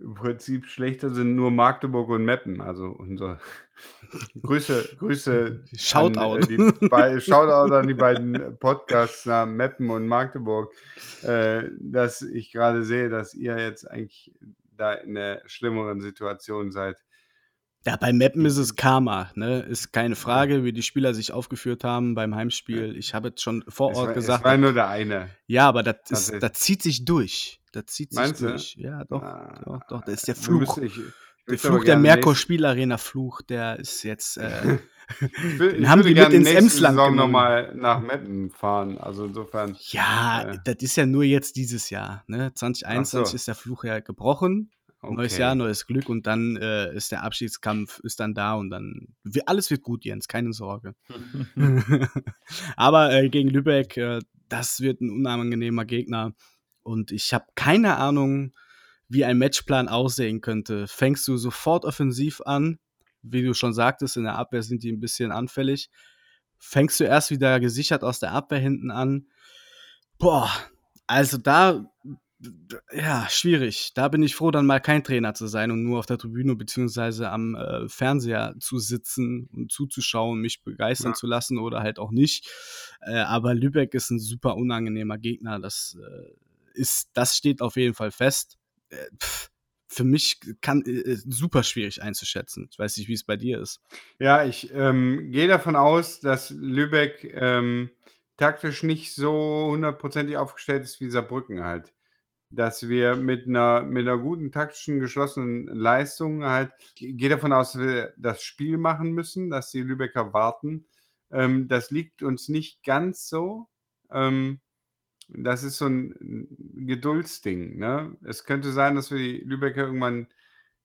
Im Prinzip schlechter sind nur Magdeburg und Meppen, also unser Grüße Grüße an, Shoutout. äh, die bei Shoutout an die beiden Podcasts nach Meppen und Magdeburg, äh, dass ich grade sehe, dass ihr jetzt eigentlich da in 'ner schlimmeren Situation seid. Ja, bei Meppen ist es Karma, ne? Ist keine Frage, wie die Spieler sich aufgeführt haben beim Heimspiel. Ich habe jetzt schon vor Es Ort war es gesagt war nur der eine. Ja, aber das ist das zieht sich durch. Das zieht sich Meinst du? durch. Ja, doch, Ah, doch, doch. Das ist der Fluch. ich ich Der Fluch der gerne Merkur nächst Spielarena Fluch, der ist jetzt, äh Ich will den ich haben die mit gerne ins Emsland Saison genommen. mal nach Meppen fahren. Also, insofern, Ja, äh das ist ja nur jetzt dieses Jahr, ne? Ach 2021 so. ist der Fluch ja gebrochen. Neues Jahr, Okay. neues Glück und dann, äh, ist der Abschiedskampf ist dann da und dann wi alles wird gut, Jens, keine Sorge. Aber, äh, gegen Lübeck, äh, das wird 'n unangenehmer Gegner und ich habe keine Ahnung, wie ein Matchplan aussehen könnte. Fängst du sofort offensiv an wie du schon sagtest, in der Abwehr sind die ein bisschen anfällig. Fängst du erst wieder gesichert aus der Abwehr hinten an. Boah, also da ja, schwierig. Da bin ich froh, dann mal kein Trainer zu sein und nur auf der Tribüne beziehungsweise am äh, Fernseher zu sitzen und zuzuschauen, mich begeistern ja. zu lassen oder halt auch nicht. Äh, aber Lübeck ist ein super unangenehmer Gegner. Das äh, ist, das steht auf jeden Fall fest. Äh, pff, für mich kann äh, super schwierig einzuschätzen. Ich weiß nicht, wie es bei dir ist. Ja, ich ähm, gehe davon aus, dass Lübeck ähm, taktisch nicht so hundertprozentig aufgestellt ist wie Saarbrücken halt dass wir mit einer, mit einer guten taktischen, geschlossenen Leistung halt, gehe davon aus, dass wir das Spiel machen müssen, dass die Lübecker warten. Ähm, das liegt uns nicht ganz so. Ähm, das ist so ein Geduldsding. Ne? Es könnte sein, dass wir die Lübecker irgendwann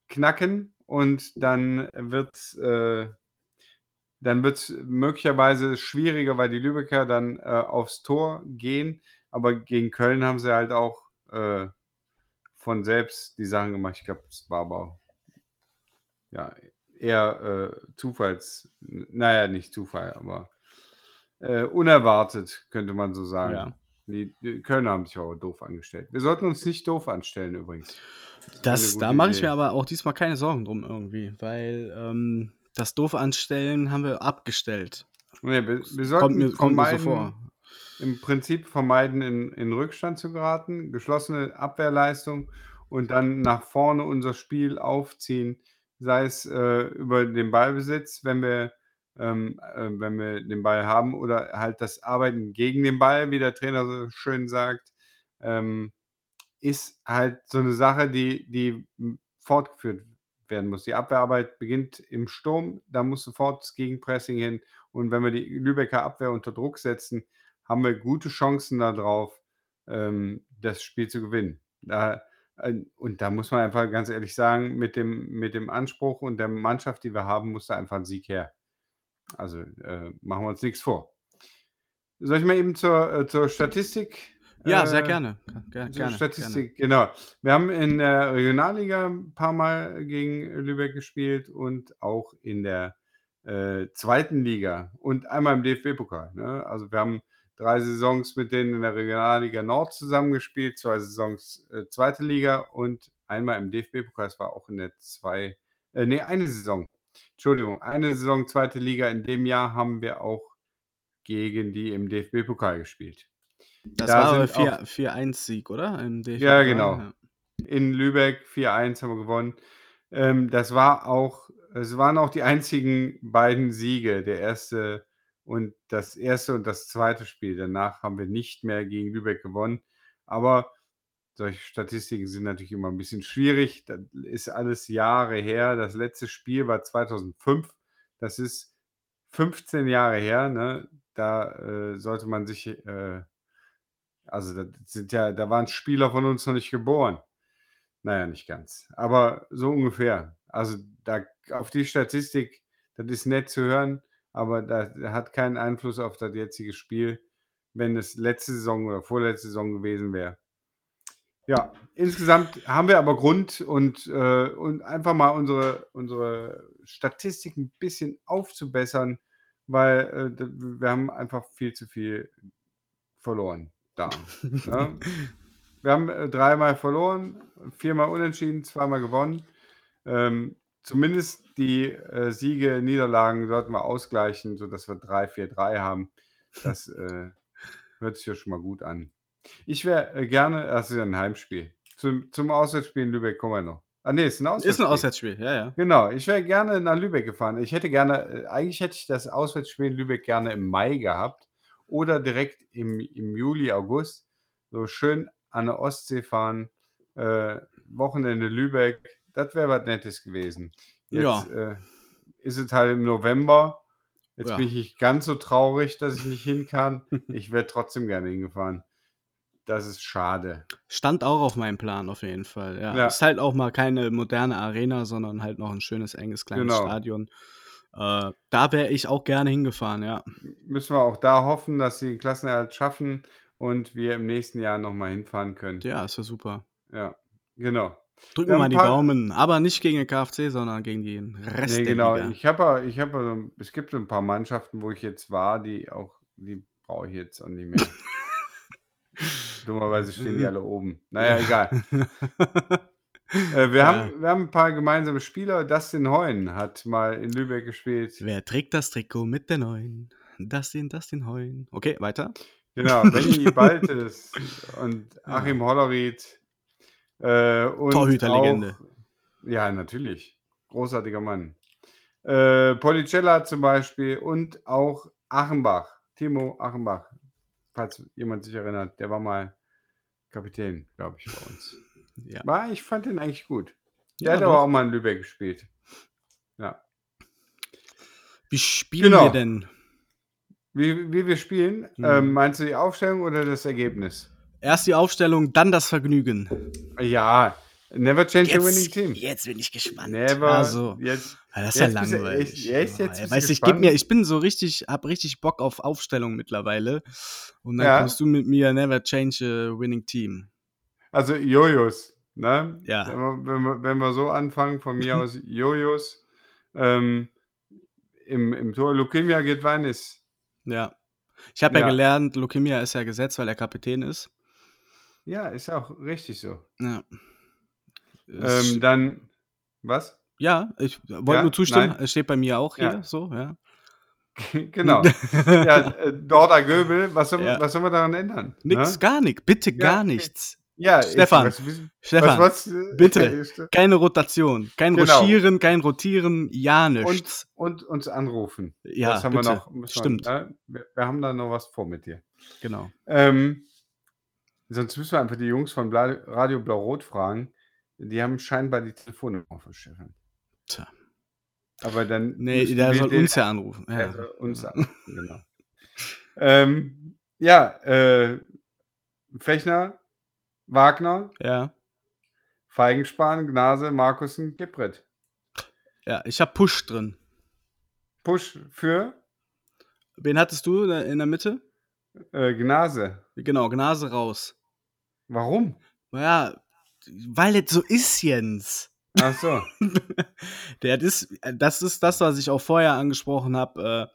knacken und dann wird äh, dann wird es möglicherweise schwieriger, weil die Lübecker dann äh, aufs Tor gehen. Aber gegen Köln haben sie halt auch äh, von selbst die Sachen gemacht. Ich glaube, es war aber ja eher äh, Zufalls, naja, nicht Zufall, aber äh, unerwartet, könnte man so sagen. Ja. Die, die, Kölner haben sich auch doof angestellt. Wir sollten uns nicht doof anstellen übrigens. Das, das da mache ich mir aber auch diesmal keine Sorgen drum irgendwie, weil ähm, das doof anstellen haben wir abgestellt. Nee, wir, wir sollten kommt mir, kommt mir so vor im Prinzip vermeiden, in, in Rückstand zu geraten, geschlossene Abwehrleistung und dann nach vorne unser Spiel aufziehen, sei es äh, über den Ballbesitz, wenn wir, ähm, äh, wenn wir den Ball haben, oder halt das Arbeiten gegen den Ball, wie der Trainer so schön sagt, ähm, ist halt so eine Sache, die, die fortgeführt werden muss. Die Abwehrarbeit beginnt im Sturm, da muss sofort das Gegenpressing hin. Und wenn wir die Lübecker Abwehr unter Druck setzen, haben wir gute Chancen darauf, ähm, das Spiel zu gewinnen. Da, äh, und da muss man einfach ganz ehrlich sagen, mit dem, mit dem Anspruch und der Mannschaft, die wir haben, muss da einfach ein Sieg her. Also äh, machen wir uns nichts vor. Soll ich mal eben zur, äh, zur Statistik? Ja, sehr äh, gerne. Ger gerne Statistik, gerne. genau. Wir haben in der Regionalliga ein paar Mal gegen Lübeck gespielt und auch in der äh, zweiten Liga und einmal im DFB-Pokal. Ne? Also wir haben drei Saisons mit denen in der Regionalliga Nord zusammengespielt, zwei Saisons äh, zweite Liga und einmal im DFB-Pokal. Das war auch in der zwei, äh, nee, eine Saison. Entschuldigung, eine Saison zweite Liga. In dem Jahr haben wir auch gegen die im DFB-Pokal gespielt. Das da war aber 4-1-Sieg, oder? ja, genau. Ja. In Lübeck 4-1 haben wir gewonnen. Ähm, das war auch, es waren auch die einzigen beiden Siege. Der erste und das erste und das zweite Spiel. Danach haben wir nicht mehr gegen Lübeck gewonnen. Aber solche Statistiken sind natürlich immer ein bisschen schwierig. Das ist alles Jahre her. Das letzte Spiel war 2005. Das ist 15 Jahre her. Ne? Da äh, sollte man sich, äh, also da sind ja, da waren Spieler von uns noch nicht geboren. Naja, nicht ganz. Aber so ungefähr. Also da auf die Statistik, das ist nett zu hören aber das hat keinen Einfluss auf das jetzige Spiel, wenn es letzte Saison oder vorletzte Saison gewesen wäre. Ja, insgesamt haben wir aber Grund und, äh, und einfach mal unsere, unsere Statistik ein bisschen aufzubessern, weil äh, wir haben einfach viel zu viel verloren da. ne? Wir haben äh, dreimal verloren, viermal unentschieden, zweimal gewonnen. Ähm, zumindest die äh, Siege, Niederlagen sollten wir ausgleichen, sodass wir 3-4-3 haben. Das äh, hört sich ja schon mal gut an. Ich wäre äh, gerne, das ist ja ein Heimspiel. Zum, zum Auswärtsspiel in Lübeck kommen wir noch. Ah, nee, ist ein Auswärtsspiel. Ist ein Auswärtsspiel, ja, ja. Genau, ich wäre gerne nach Lübeck gefahren. Ich hätte gerne, äh, eigentlich hätte ich das Auswärtsspiel in Lübeck gerne im Mai gehabt oder direkt im, im Juli, August. So schön an der Ostsee fahren, äh, Wochenende Lübeck, das wäre was Nettes gewesen. Jetzt ja. äh, ist es halt im November. Jetzt ja. bin ich nicht ganz so traurig, dass ich nicht hin kann. Ich wäre trotzdem gerne hingefahren. Das ist schade. Stand auch auf meinem Plan auf jeden Fall. Ja. ja. Ist halt auch mal keine moderne Arena, sondern halt noch ein schönes, enges, kleines genau. Stadion. Äh, da wäre ich auch gerne hingefahren, ja. Müssen wir auch da hoffen, dass sie den Klassenerhalt schaffen und wir im nächsten Jahr nochmal hinfahren können. Ja, ist ja super. Ja, genau. Drücken Wir mal die Daumen, aber nicht gegen den KfC, sondern gegen den Rest Nee, der genau. Liga. Ich habe ich hab, also, es gibt so ein paar Mannschaften, wo ich jetzt war, die auch, die brauche ich jetzt auch nicht mehr. Dummerweise stehen die alle oben. Naja, egal. Äh, wir, Ja. haben, wir haben ein paar gemeinsame Spieler. Dustin Heun hat mal in Lübeck gespielt. Wer trägt das Trikot mit der neuen? Das den Heuen. Okay, weiter. Genau, Benny Baltes und Achim Hollerried. Äh, Torhüterlegende. Ja, natürlich. Großartiger Mann. Äh, Policella zum Beispiel und auch Achenbach. Timo Achenbach. Falls jemand sich erinnert, der war mal Kapitän, glaube ich, bei uns. Ja. War, ich fand den eigentlich gut. Der Ja, hat aber auch mal in Lübeck gespielt. Ja. Wie spielen Genau. wir denn? Wie, wie wir spielen, Mhm. ähm, meinst du die Aufstellung oder das Ergebnis? Erst die Aufstellung, dann das Vergnügen. Ja, never change a winning team. jetzt bin ich gespannt. Never. Also, Jetzt, das ist ja jetzt langweilig. echt- echt, jetzt Ja, weißt, ich geb mir, ich bin so richtig, hab richtig Bock auf Aufstellung mittlerweile. Und dann Ja. kommst du mit mir Never Change a Winning Team. also Jojos, ne? Ja. Wenn wir, wenn wir, so anfangen, von mir aus Jojos. Ähm, im, Im Tor Leukemia geht Weinis. Ja. Ich habe ja. Ja. gelernt, Lukemia ist ja Gesetz, weil er Kapitän ist. Ja, ist auch richtig so. Ja. Ähm, dann, was? ja, ich wollte Ja? nur zustimmen. Nein? Es steht bei mir auch hier Ja. so, ja. genau. ja, äh, Dorda Göbel, was soll, Ja. was soll man daran ändern? Nix, Ne? gar nichts. Bitte gar nichts. Ja, Stefan, Ich, was, Stefan, was, was, bitte. keine Rotation, kein Genau. Rochieren, kein Rotieren, ja nichts. Und, und uns anrufen. Ja, das haben bitte. wir noch. Stimmt. ne? Wir, wir haben da noch was vor mit dir. Genau. Ähm, sonst müssen wir einfach die Jungs von Bla Radio Blau-Rot fragen. Die haben scheinbar die Telefonnummer von Stefan. Tja. Aber dann. Nee, der soll den- uns ja anrufen. Ja. soll uns an. genau. ähm, ja, äh, Fechner, Wagner, Ja. Feigenspan, Gnase, Markussen, Gippret. Ja, ich habe Push drin. Push für Wen hattest du in der Mitte? äh, Gnase. Genau, Gnase raus. Warum? Ja, weil es so ist, Jens. Ach so. Der ist, das ist das, was ich auch vorher angesprochen habe.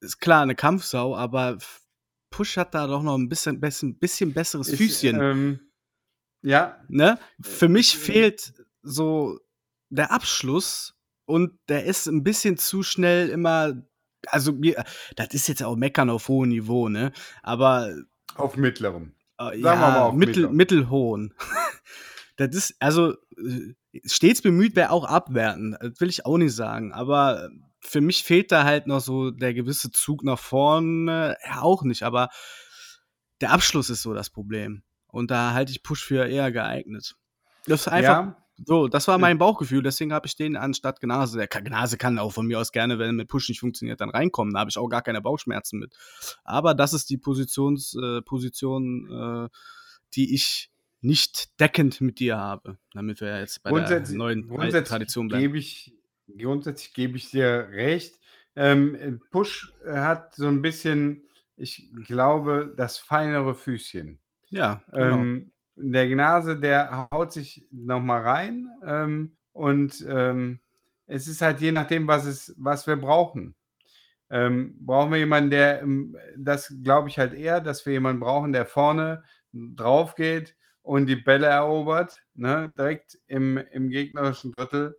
Äh, ist klar eine Kampfsau, aber Push hat da doch noch ein bisschen, bisschen, bisschen besseres Ich, Füßchen. ähm, ja, ne? Für mich fehlt so der Abschluss und der ist ein bisschen zu schnell immer. Also, mir, das ist jetzt auch meckern auf hohem Niveau, ne? Aber auf mittlerem. Äh, Sagen wir ja, mal auf mittel, mittler. mittelhohen. das ist, also, äh, stets bemüht wäre auch abwerten. Das will ich auch nicht sagen. Aber für mich fehlt da halt noch so der gewisse Zug nach vorne. Ja, auch nicht. Aber der Abschluss ist so das Problem. Und da halte ich Push für eher geeignet. Das ist einfach ja, so, das war mein Bauchgefühl, deswegen habe ich den anstatt Gnase. Der Gnase kann auch von mir aus gerne, wenn mit Push nicht funktioniert, dann reinkommen. Da habe ich auch gar keine Bauchschmerzen mit. Aber das ist die Positions, äh, Position, äh, die ich nicht deckend mit dir habe, damit wir jetzt bei der neuen Tradition bleiben. gebe ich, grundsätzlich gebe ich dir recht. Ähm, Push hat so ein bisschen, ich glaube, das feinere Füßchen. Ja, genau. Ähm, der Gnase, der haut sich nochmal rein ähm, und ähm, es ist halt je nachdem, was, es, was wir brauchen. Ähm, brauchen wir jemanden, der, ähm, das glaube ich halt eher, dass wir jemanden brauchen, der vorne drauf geht und die Bälle erobert, ne, direkt im, im gegnerischen Drittel.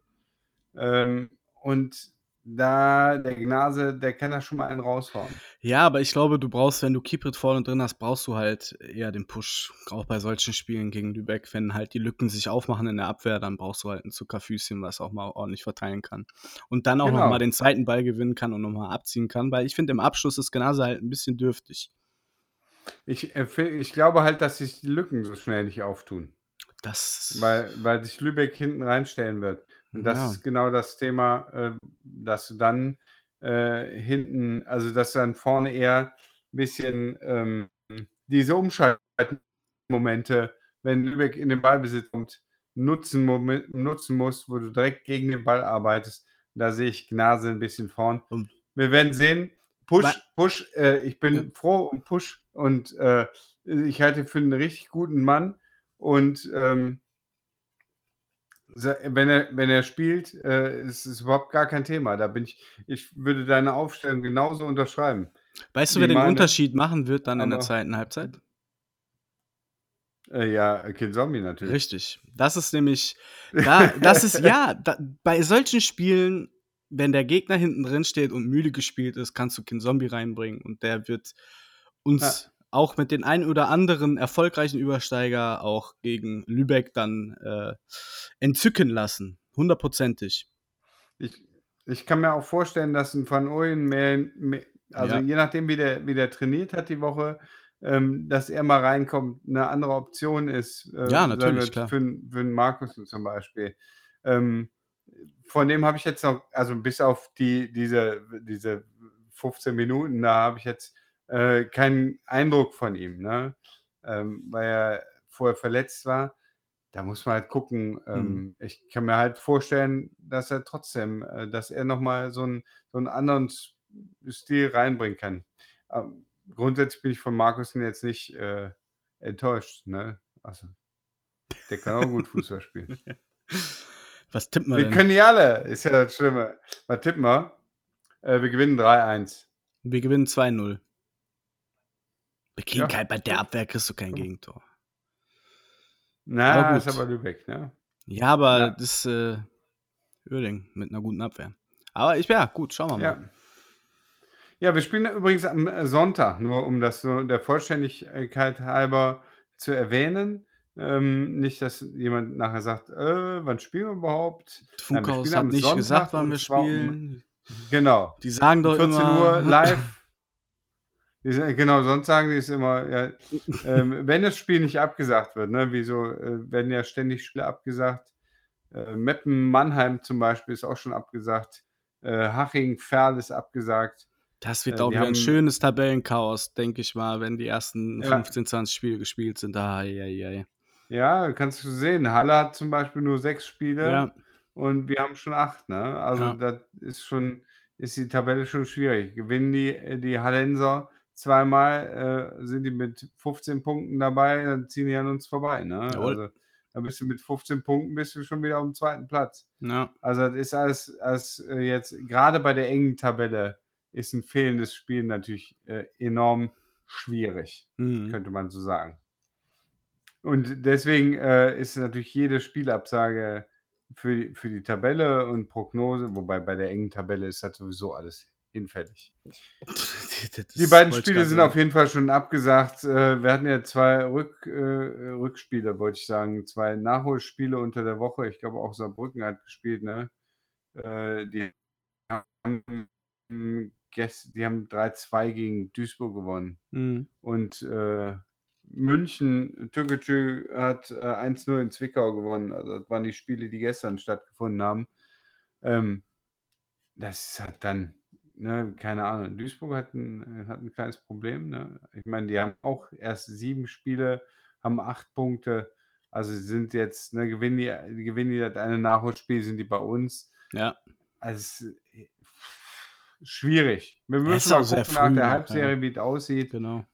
Ähm, und da der Gnase, der kann da schon mal einen raushauen. Ja, aber ich glaube, du brauchst, wenn du Keep It vorne drin hast, brauchst du halt eher den Push. Auch bei solchen Spielen gegen Lübeck, wenn halt die Lücken sich aufmachen in der Abwehr, dann brauchst du halt ein Zuckerfüßchen, was auch mal ordentlich verteilen kann. Und dann auch Genau. noch mal den zweiten Ball gewinnen kann und nochmal abziehen kann, weil ich finde, im Abschluss ist Gnase halt ein bisschen dürftig. Ich, äh, ich glaube halt, dass sich die Lücken so schnell nicht auftun. Das. Weil, weil sich Lübeck hinten reinstellen wird. Und das Ja. ist genau das Thema, äh, dass du dann äh, hinten, also dass du dann vorne eher ein bisschen ähm, diese Umschaltmomente, wenn Lübeck in den Ballbesitz kommt, nutzen, nutzen musst, wo du direkt gegen den Ball arbeitest. Da sehe ich Gnase ein bisschen vorn. Und- Wir werden sehen. Push, Push, äh, ich bin Ja. froh um Push und äh, ich halte für einen richtig guten Mann. Und ähm, wenn er wenn er spielt, äh, ist es überhaupt gar kein Thema. Da bin ich ich würde deine Aufstellung genauso unterschreiben Weißt du, wer den meine. Unterschied machen wird dann in der zweiten Halbzeit? Äh, ja, Kinzombie natürlich. Richtig. Das ist nämlich da das ist ja, da bei solchen Spielen, wenn der Gegner hinten drin steht und müde gespielt ist, kannst du Kinzombie reinbringen und der wird Ja. Auch mit den ein oder anderen erfolgreichen Übersteiger auch gegen Lübeck dann, äh, entzücken lassen, hundertprozentig. Ich ich kann mir auch vorstellen, dass 'n Van Ooyen mehr mehr also, Ja. je nachdem, wie der wie der trainiert hat die Woche, ähm, dass er mal reinkommt, 'ne andere Option ist, äh, Ja, natürlich, klar. für für 'n Markussen zum Beispiel. Ähm, von dem habe ich jetzt noch also, bis auf die diese diese 15 Minuten, da habe ich jetzt, äh, keinen Eindruck von ihm, ne? Ähm, weil er vorher verletzt war. Da muss man halt gucken. Ähm, ich kann mir halt vorstellen, dass er trotzdem äh, dass er noch mal so 'n so 'n anderen Stil reinbringen kann. Ähm, grundsätzlich bin ich von Markussen jetzt nicht, äh, enttäuscht, ne? Also, der kann auch gut Fußball spielen. Was tippen wir Wir denn? können die alle, ist ja das Schlimme. Was tippen wir? Äh, wir gewinnen 3-1. Wir gewinnen 2:0. Ja, kein bei der. Abwehr kriegst du kein mal. Gegentor. Aber Na, ist gut. aber Lübeck, ne? Ja, aber Ja. das, äh, Uerdingen mit 'ner guten Abwehr. Aber ich ja, gut, schauen wir mal. Ja. Ja, wir spielen übrigens am, äh, Sonntag, nur um das so der Vollständigkeit halber zu erwähnen. Ähm, nicht, dass jemand nachher sagt: „Äh, wann spielen wir überhaupt?“ Nein, wir Funkhaus spielen hat am nicht Sonntag gesagt, wann wir spielen. genau. Die sagen doch 14:00 immer live. Genau, sonst sagen die es immer, ja, ähm, wenn das Spiel nicht abgesagt wird, ne? Wieso, äh, werden ja ständig Spiele abgesagt. Äh, Meppen-Mannheim zum Beispiel ist auch schon abgesagt. Äh, Haching-Verl ist abgesagt. Das wird Äh, auch wieder haben schönes Tabellenchaos, denke ich mal, wenn die ersten Ja. 15, 20 Spiele gespielt sind. Ai, ai, ai. Ja, kannst du sehen. Halle hat zum Beispiel nur 6 Spiele Ja. und wir haben schon 8, ne? Also, Ja. das ist schon ist die Tabelle schon schwierig. Gewinnen die äh, die Hallenser zweimal, äh, sind die mit 15 Punkten dabei, dann ziehen die an uns vorbei, ne? Jawohl. Also, dann bist du mit 15 Punkten bist du schon wieder aufm 2. Platz. Ja. Also, das ist alles alles, äh, jetzt grade bei der engen Tabelle ist 'n fehlendes Spiel natürlich, äh, enorm schwierig, Mhm. könnte man so sagen. Und deswegen, äh, ist natürlich jede Spielabsage für die für die Tabelle und Prognose wobei bei der engen Tabelle ist das sowieso alles hinfällig. Die beiden Spiele sind auf jeden Fall schon abgesagt. Äh, wir hatten ja 2 Rück äh, Rückspiele, wollte ich sagen, 2 Nachholspiele unter der Woche. Ich glaube, auch Saarbrücken hat gespielt, ne? Äh, die haben die haben 3-2 gegen Duisburg gewonnen. Mhm. Und, äh, München Türkgücü hat, äh, 1:0 in Zwickau gewonnen. Also, das waren die Spiele, die gestern stattgefunden haben. Ähm, das hat dann ne, keine Ahnung. Duisburg hat 'n hat 'n kleines Problem, ne? Ich meine, die haben auch erst 7 Spiele, haben 8 Punkte. Also, sind jetzt ne, gewinnen die gewinnen die das eine Nachholspiel, sind die bei uns. Ja. Also, äh, schwierig. Wir müssen mal auch gucken nach früh der noch, ja. Halbserie, wie's aussieht. Genau.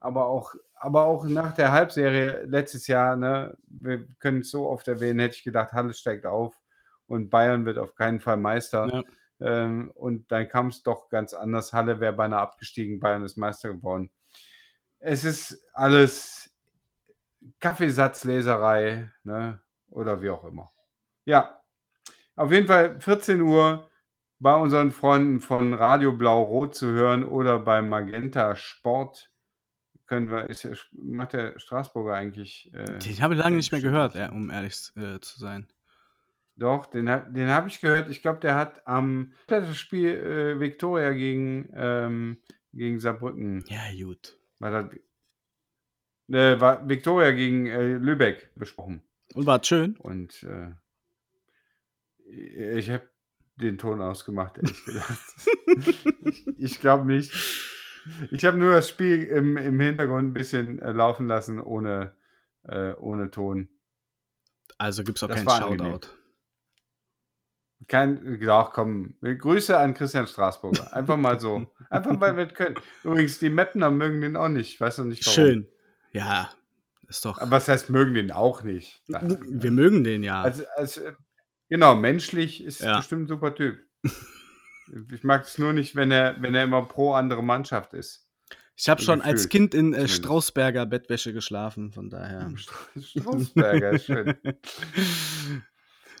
Aber auch aber auch nach der Halbserie letztes Jahr, ne, wir können's so oft erwähnen, hätte ich gedacht, Halle steigt auf und Bayern wird auf keinen Fall Meister. Ja. Ähm, und dann kam's doch ganz anders. Halle wäre beinahe abgestiegen, Bayern ist Meister geworden. Es ist alles Kaffeesatzleserei, ne, oder wie auch immer. Ja, auf jeden Fall 14:00 bei unseren Freunden von Radio Blau-Rot zu hören oder bei Magenta Sport. Können wir ist macht der Straßburger eigentlich, äh Den habe ich lange nicht mehr gehört, um ehrlich äh, zu sein. Doch, den den habe ich gehört. Ich glaube, der hat am Spiel, äh, Viktoria gegen ähm, gegen Saarbrücken Ja, gut. war das äh, war Viktoria gegen, äh, Lübeck besprochen. Und war's schön? Und, äh ich habe den Ton ausgemacht, ehrlich gesagt. Ich ich glaube nicht. Ich habe nur das Spiel im im Hintergrund 'n bisschen, äh, laufen lassen ohne äh, ohne Ton. Also, gibt's auch Das keinen war angenehm. Kein doch, komm. Grüße an Christian Straßburger. Einfach mal so. Einfach, weil wir's können. Übrigens, die Meppener mögen den auch nicht. Ich weiß noch nicht warum. Schön. Ja, Ist doch. Aber was heißt, mögen den auch nicht? Wir mögen den ja. Also, also, genau, menschlich ist Ja. bestimmt ein super Typ. Ich mag es nur nicht, wenn er, wenn er immer pro andere Mannschaft ist. Ich habe schon als gefühlt, Kind in äh, zumindest. Straußberger Bettwäsche geschlafen, von daher. Strausberger ist schön.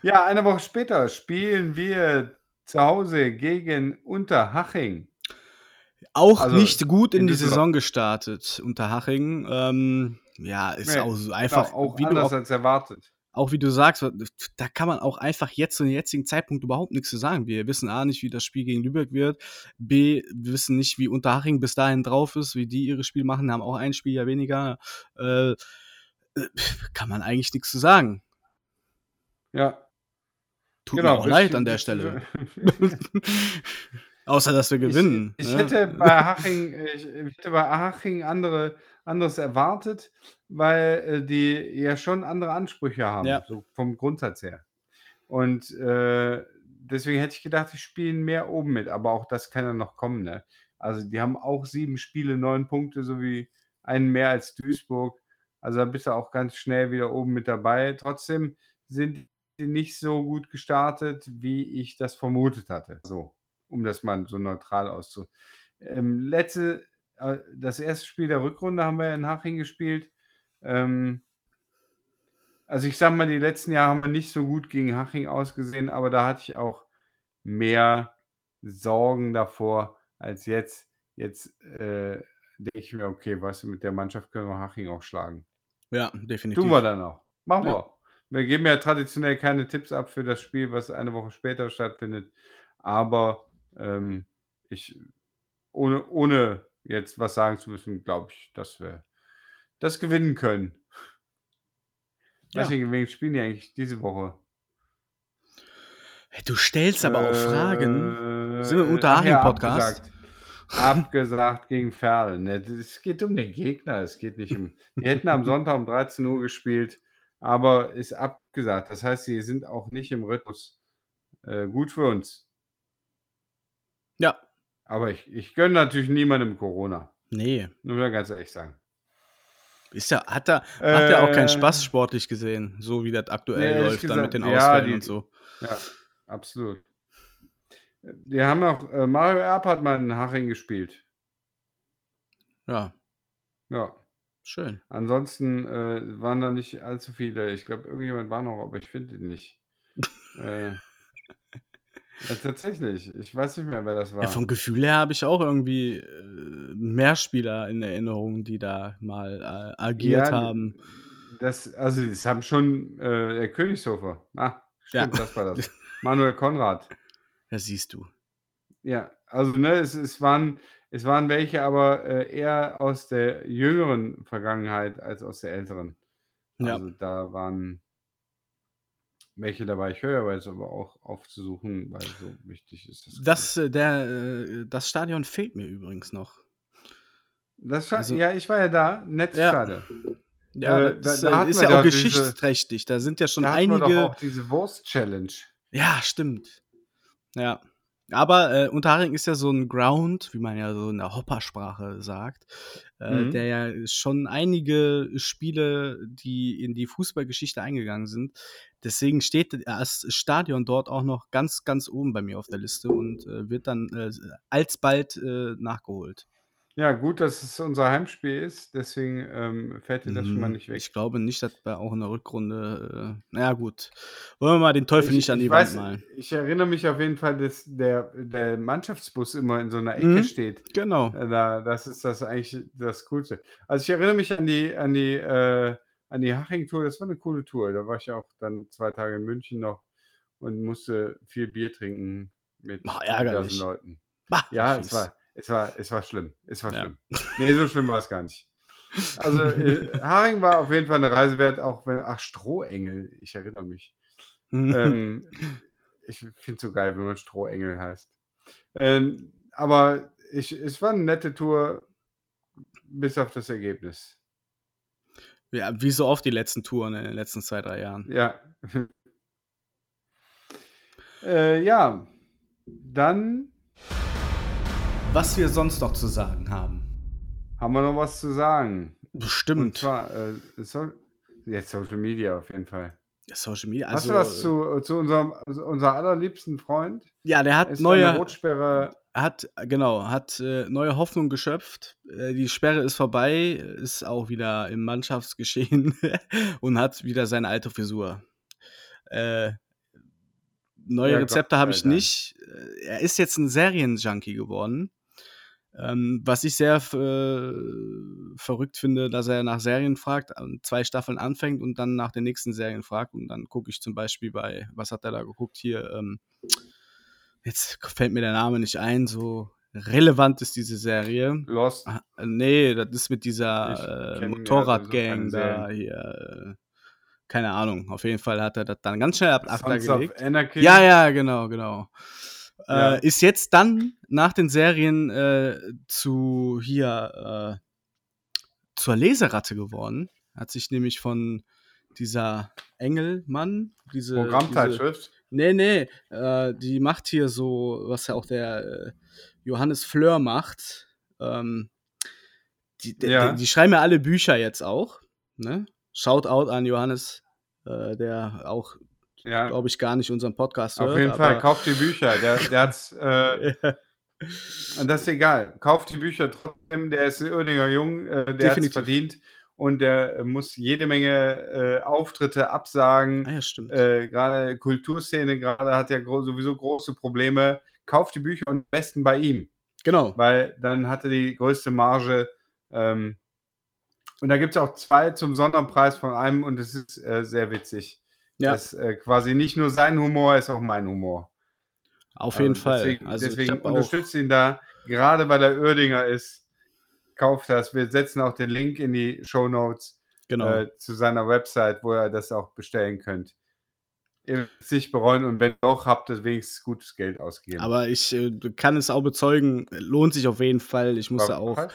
Ja, eine Woche später spielen wir zu Hause gegen Unterhaching. Auch Also, nicht gut in, in die. Saison gestartet, Unterhaching. Ähm, ja, ist Nee, auch so einfach, auch wie du anders auch, als erwartet. auch wie du sagst, da kann man auch einfach jetzt zu dem jetzigen Zeitpunkt überhaupt nichts zu sagen. Wir wissen A nicht, wie das Spiel gegen Lübeck wird. B, wir wissen nicht, wie Unterhaching bis dahin drauf ist, wie die ihre Spiele machen, haben auch ein Spiel ja weniger. Äh, kann man eigentlich nichts zu sagen. Ja, Tut genau. mir auch leid an der Stelle. Außer, dass wir gewinnen. Ich, ich ne? hätte bei Haching, ich, ich hätte bei Haching andere, anderes erwartet, weil äh, die ja schon andere Ansprüche haben, Ja. so vom Grundsatz her. Und äh, deswegen hätte ich gedacht, die spielen mehr oben mit, aber auch das kann ja noch kommen. Ne? Also die haben auch sieben Spiele, neun Punkte, sowie einen mehr als Duisburg. Also da bist du auch ganz schnell wieder oben mit dabei. Trotzdem sind die nicht so gut gestartet, wie ich das vermutet hatte. So, um das mal so neutral auszudrücken. Ähm, letzte, äh, das erste Spiel der Rückrunde haben wir in Haching gespielt. Ähm, also ich sag mal, die letzten Jahre haben wir nicht so gut gegen Haching ausgesehen, aber da hatte ich auch mehr Sorgen davor als jetzt. Jetzt äh, denke ich mir, okay, weißt du, mit der Mannschaft können wir Haching auch schlagen. Ja, definitiv. Tun wir dann auch. Machen Ja. wir. Wir geben ja traditionell keine Tipps ab für das Spiel, was eine Woche später stattfindet. Aber ähm, ich, ohne, ohne jetzt was sagen zu müssen, glaube ich, dass wir das gewinnen können. Ja. Weiß nicht, wen spielen die eigentlich diese Woche? Du stellst aber auch Fragen. Äh, Sind wir im ach Unterhaching-Podcast? abgesagt. Abgesagt gegen Ferl. Ne, Es geht um den Gegner. Es geht nicht um. Die hätten am Sonntag um 13 Uhr gespielt, aber ist abgesagt. Das heißt, sie sind auch nicht im Rhythmus. Äh, gut für uns. Ja. Aber ich, ich gönne natürlich niemandem Corona. Nee. Nur mal ganz ehrlich sagen. Ist ja, hat er, macht ja auch keinen Äh, Spaß sportlich gesehen, so wie das aktuell Nee, läuft, dann mit gesagt, den ja, Ausfällen die- und so. Ja, absolut. Wir haben noch, äh, Mario Erb hat mal in Haching gespielt. Ja, Ja. Schön. Ansonsten äh, waren da nicht allzu viele. Ich glaube, irgendjemand war noch, aber ich finde ihn nicht. äh, ja, tatsächlich. Ich weiß nicht mehr, wer das war. Ja, vom Gefühl her habe ich auch irgendwie äh, mehr Spieler in Erinnerung, die da mal äh, agiert Ja, haben. Das, also, das haben schon äh, der Königshofer. Ah, Ja. stimmt, das war das. Manuel Konrad. Ja, siehst du. Ja, also ne, es, es, waren, es waren welche, aber äh, eher aus der jüngeren Vergangenheit als aus der älteren. Ja. Also da waren welche dabei. Ich höre aber jetzt aber auch aufzusuchen, weil so wichtig ist das. Das, äh, der, äh, das Stadion fehlt mir übrigens noch. das also- ja, ich war ja da. Nettes Ja. Ja, Äh, das da- da äh, hatten ist ja auch doch diese- geschichtsträchtig. Da sind ja schon Da hatten wir doch einige. auch diese Wurst-Challenge. Ja, stimmt. Ja. Aber äh, Unterhaching ist ja so ein Ground, wie man ja so in der Hoppersprache sagt, äh, Mhm. der ja schon einige Spiele, die in die Fußballgeschichte eingegangen sind. Deswegen steht das Stadion dort auch noch ganz, ganz oben bei mir auf der Liste und äh, wird dann äh, alsbald äh, nachgeholt. Ja, gut, dass es unser Heimspiel ist, deswegen ähm, fällt dir das schon mal Mhm. nicht weg. Ich glaube nicht, dass wir auch in der Rückrunde. Äh, naja, gut. Wollen wir mal den Teufel Ich- nicht an die weiß, Wand malen. Ich erinnere mich auf jeden Fall, dass der, der Mannschaftsbus immer in so einer Ecke Mhm. steht. Genau. Äh, Da, das ist das eigentlich das Coolste. Also ich erinnere mich an die, an die, äh, an die Haching-Tour, das war eine coole Tour. Da war ich auch dann zwei Tage in München noch und musste viel Bier trinken mit Ach, Leuten. Bah, Ja, es war, es war, es war schlimm. Es war Ja. schlimm. Nee, so schlimm war es gar nicht. Also äh, Haring war auf jeden Fall eine Reise wert, auch wenn, ach, Strohengel, ich erinnere mich. ähm, ich finde es so geil, wenn man Strohengel heißt. Ähm, aber ich, es war eine nette Tour, bis auf das Ergebnis. Ja, wie so oft die letzten Touren in den letzten zwei, drei Jahren. Ja. äh, ja, dann Was wir sonst noch zu sagen haben. haben wir noch was zu sagen. Und Bestimmt. zwar äh, so, jetzt Social Media auf jeden Fall. Social Media, Hast also. du was zu, zu unserem also unser allerliebsten Freund? Ja, der hat Ist neue. Rotsperre. hat, genau, hat äh, neue Hoffnung geschöpft. Äh, die Sperre ist vorbei, ist auch wieder im Mannschaftsgeschehen und hat wieder seine alte Frisur. Äh, neue Ja, Rezepte habe ich nicht. Äh, Er ist jetzt ein Serienjunkie geworden. Ähm, was ich sehr äh, verrückt finde, dass er nach Serien fragt, zwei Staffeln anfängt und dann nach den nächsten Serien fragt. Und dann gucke ich zum Beispiel bei, was hat er da geguckt hier? Ähm, jetzt fällt mir der Name nicht ein, so relevant ist diese Serie. Lost. Ah, nee, das ist mit dieser äh, sowieso Motorradgang keine da hier. Äh, keine Ahnung. Auf jeden Fall hat er das dann ganz schnell ab Sons gelegt. Ja, ja, genau, genau. Ja. Äh, ist jetzt dann nach den Serien äh, zu hier äh, zur Leseratte geworden. Hat sich nämlich von dieser Engelmann, diese. Programmzeitschrift. Nee, nee, äh, die macht hier so, was ja auch der äh, Johannes Fleur macht. Ähm, die, die, Ja. die, die schreiben ja alle Bücher jetzt auch. Ne? Shoutout an Johannes, äh, der auch, Ja, glaube ich, gar nicht unseren Podcast hört. auf jeden Fall. Kauft die Bücher. Der, der hat's, äh, und das ist egal. Kauft die Bücher trotzdem. Der ist ein Oerdinger Jung. Äh, der hat es verdient. Und der äh, muss jede Menge äh, Auftritte absagen. ah, ja, stimmt. Äh, gerade Kulturszene gerade hat ja gro sowieso große Probleme. Kauft die Bücher und am besten bei ihm. genau. weil dann hatte die größte Marge. Ähm, und da gibt es auch zwei zum Sonderpreis von einem und es ist äh, sehr witzig. Ja, Das ist äh, quasi nicht nur sein Humor, ist auch mein Humor. auf jeden Ähm, Fall. Deswegen, also ich deswegen hab auch, unterstützt ihn da, gerade weil er Oerdinger ist. Kauft das. Wir setzen auch den Link in die Show Notes genau. äh, zu seiner Website, wo ihr das auch bestellen könnt. Ihr werdet es nicht bereuen und wenn doch, habt ihr wenigstens gutes Geld ausgegeben. aber ich äh, kann es auch bezeugen, lohnt sich auf jeden Fall. Ich musste auch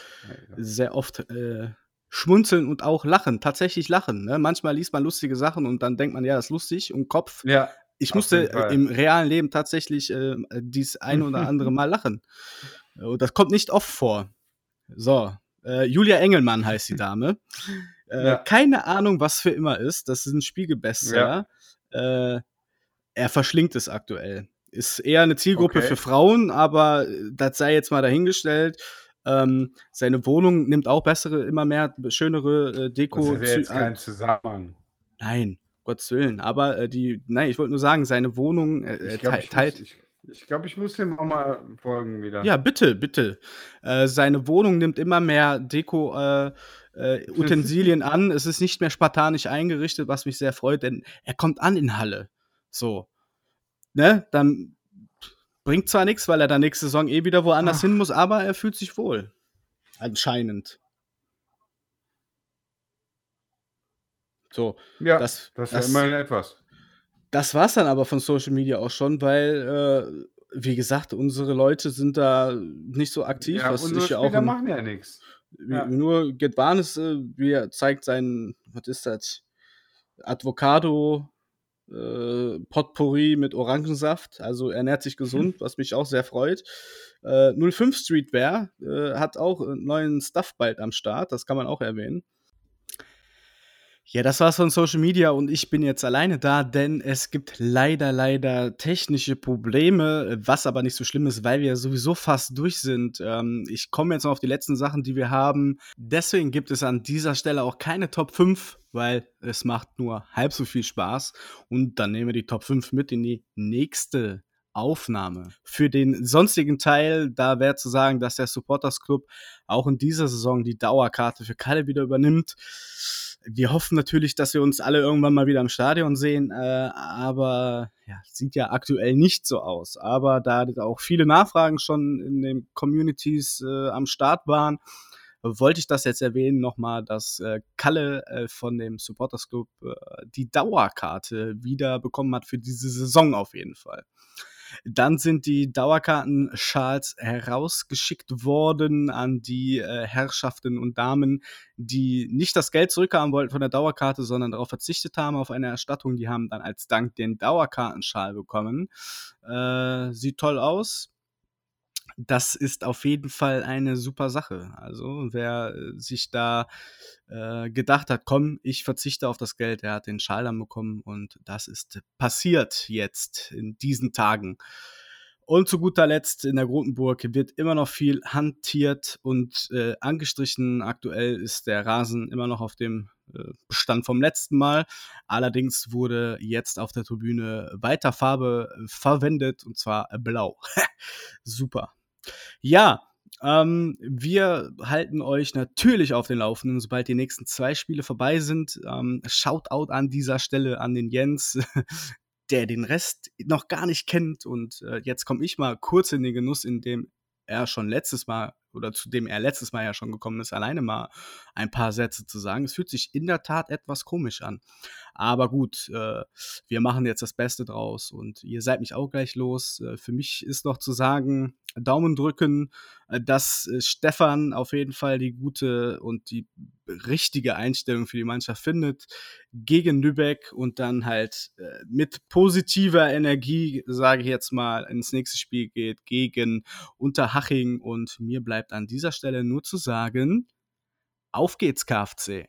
sehr oft äh, schmunzeln und auch lachen, tatsächlich lachen. Ne? Manchmal liest man lustige Sachen und dann denkt man, ja, das ist lustig und Kopf. ja. Ich musste im realen Leben tatsächlich äh, dies ein oder andere Mal lachen. Und das kommt nicht oft vor. So, äh, Julia Engelmann heißt die Dame. Äh, Ja. Keine Ahnung, was für immer ist. Das ist ein Spiegelbestseller. Äh, er verschlingt es aktuell. Ist eher eine Zielgruppe Okay. für Frauen, aber das sei jetzt mal dahingestellt. Ähm, seine Wohnung nimmt auch bessere, immer mehr schönere äh, Das Deko. ist ja jetzt kein Zusammenhang. Nein, Gottes Willen. Aber äh, die, nein, ich wollte nur sagen, seine Wohnung äh, Ich äh, glaube, ich, teilt. muss- ich, ich, glaub, ich muss dem auch mal folgen wieder. Ja, bitte, bitte. Äh, seine Wohnung nimmt immer mehr Deko-Utensilien an. Es ist nicht mehr spartanisch eingerichtet, was mich sehr freut, denn er kommt an in Halle. So. Ne? Dann bringt zwar nichts, weil er dann nächste Saison eh wieder woanders Ach. hin muss, aber er fühlt sich wohl. Anscheinend. So, ja das, das das- immerhin etwas. das war's dann aber von Social Media auch schon, weil, äh, wie gesagt, unsere Leute sind da nicht so aktiv, Ja, was unsere ich ja auch Spieler im, machen ja nichts. ja. nur Getwanes, äh, wie er zeigt seinen, was ist das? Advocado äh, Potpourri mit Orangensaft, also er ernährt sich gesund, was mich auch sehr freut. Äh, 05 Streetwear äh, hat auch äh, neuen Stuff bald am Start, das kann man auch erwähnen. Ja, das war's von Social Media und ich bin jetzt alleine da, denn es gibt leider, leider technische Probleme, was aber nicht so schlimm ist, weil wir sowieso fast durch sind. Ähm, ich komme jetzt noch auf die letzten Sachen, die wir haben. Deswegen gibt es an dieser Stelle auch keine Top 5, weil es macht nur halb so viel Spaß. Und dann nehmen wir die Top 5 mit in die nächste Aufnahme. Für den sonstigen Teil, da wäre zu sagen, dass der Supporters Club auch in dieser Saison die Dauerkarte für Kalle wieder übernimmt. Wir hoffen natürlich, dass wir uns alle irgendwann mal wieder im Stadion sehen, äh, aber ja, sieht ja aktuell nicht so aus. Aber da auch viele Nachfragen schon in den Communities äh, am Start waren, wollte ich das jetzt erwähnen nochmal, dass äh, Kalle äh, von dem Supporters Club äh, die Dauerkarte wieder bekommen hat für diese Saison auf jeden Fall. Dann sind die Dauerkartenschals herausgeschickt worden an die äh, Herrschaften und Damen, die nicht das Geld zurückhaben wollten von der Dauerkarte, sondern darauf verzichtet haben auf eine Erstattung. Die haben dann als Dank den Dauerkartenschal bekommen. Äh, sieht toll aus. Das ist auf jeden Fall eine super Sache. Also wer äh, sich da äh, gedacht hat, komm, ich verzichte auf das Geld, der hat den Schal dann bekommen und das ist passiert jetzt in diesen Tagen. Und zu guter Letzt in der Grotenburg wird immer noch viel hantiert und äh, angestrichen. Aktuell ist der Rasen immer noch auf dem äh, Bestand vom letzten Mal. Allerdings wurde jetzt auf der Tribüne weiter Farbe äh, verwendet und zwar blau. Super. Ja, ähm, wir halten euch natürlich auf den Laufenden, sobald die nächsten zwei Spiele vorbei sind. Ähm, Shoutout an dieser Stelle an den Jens der den Rest noch gar nicht kennt. Und äh, jetzt komme ich mal kurz in den Genuss, in dem er schon letztes Mal oder zu dem er letztes Mal ja schon gekommen ist, alleine mal ein paar Sätze zu sagen. Es fühlt sich in der Tat etwas komisch an. Aber gut, äh, wir machen jetzt das Beste draus und ihr seid mich auch gleich los. Äh, für mich ist noch zu sagen, Daumen drücken, äh, dass äh, Stefan auf jeden Fall die gute und die richtige Einstellung für die Mannschaft findet gegen Lübeck und dann halt äh, mit positiver Energie, sage ich jetzt mal, ins nächste Spiel geht gegen Unterhaching und mir bleibt an dieser Stelle nur zu sagen, auf geht's KFC.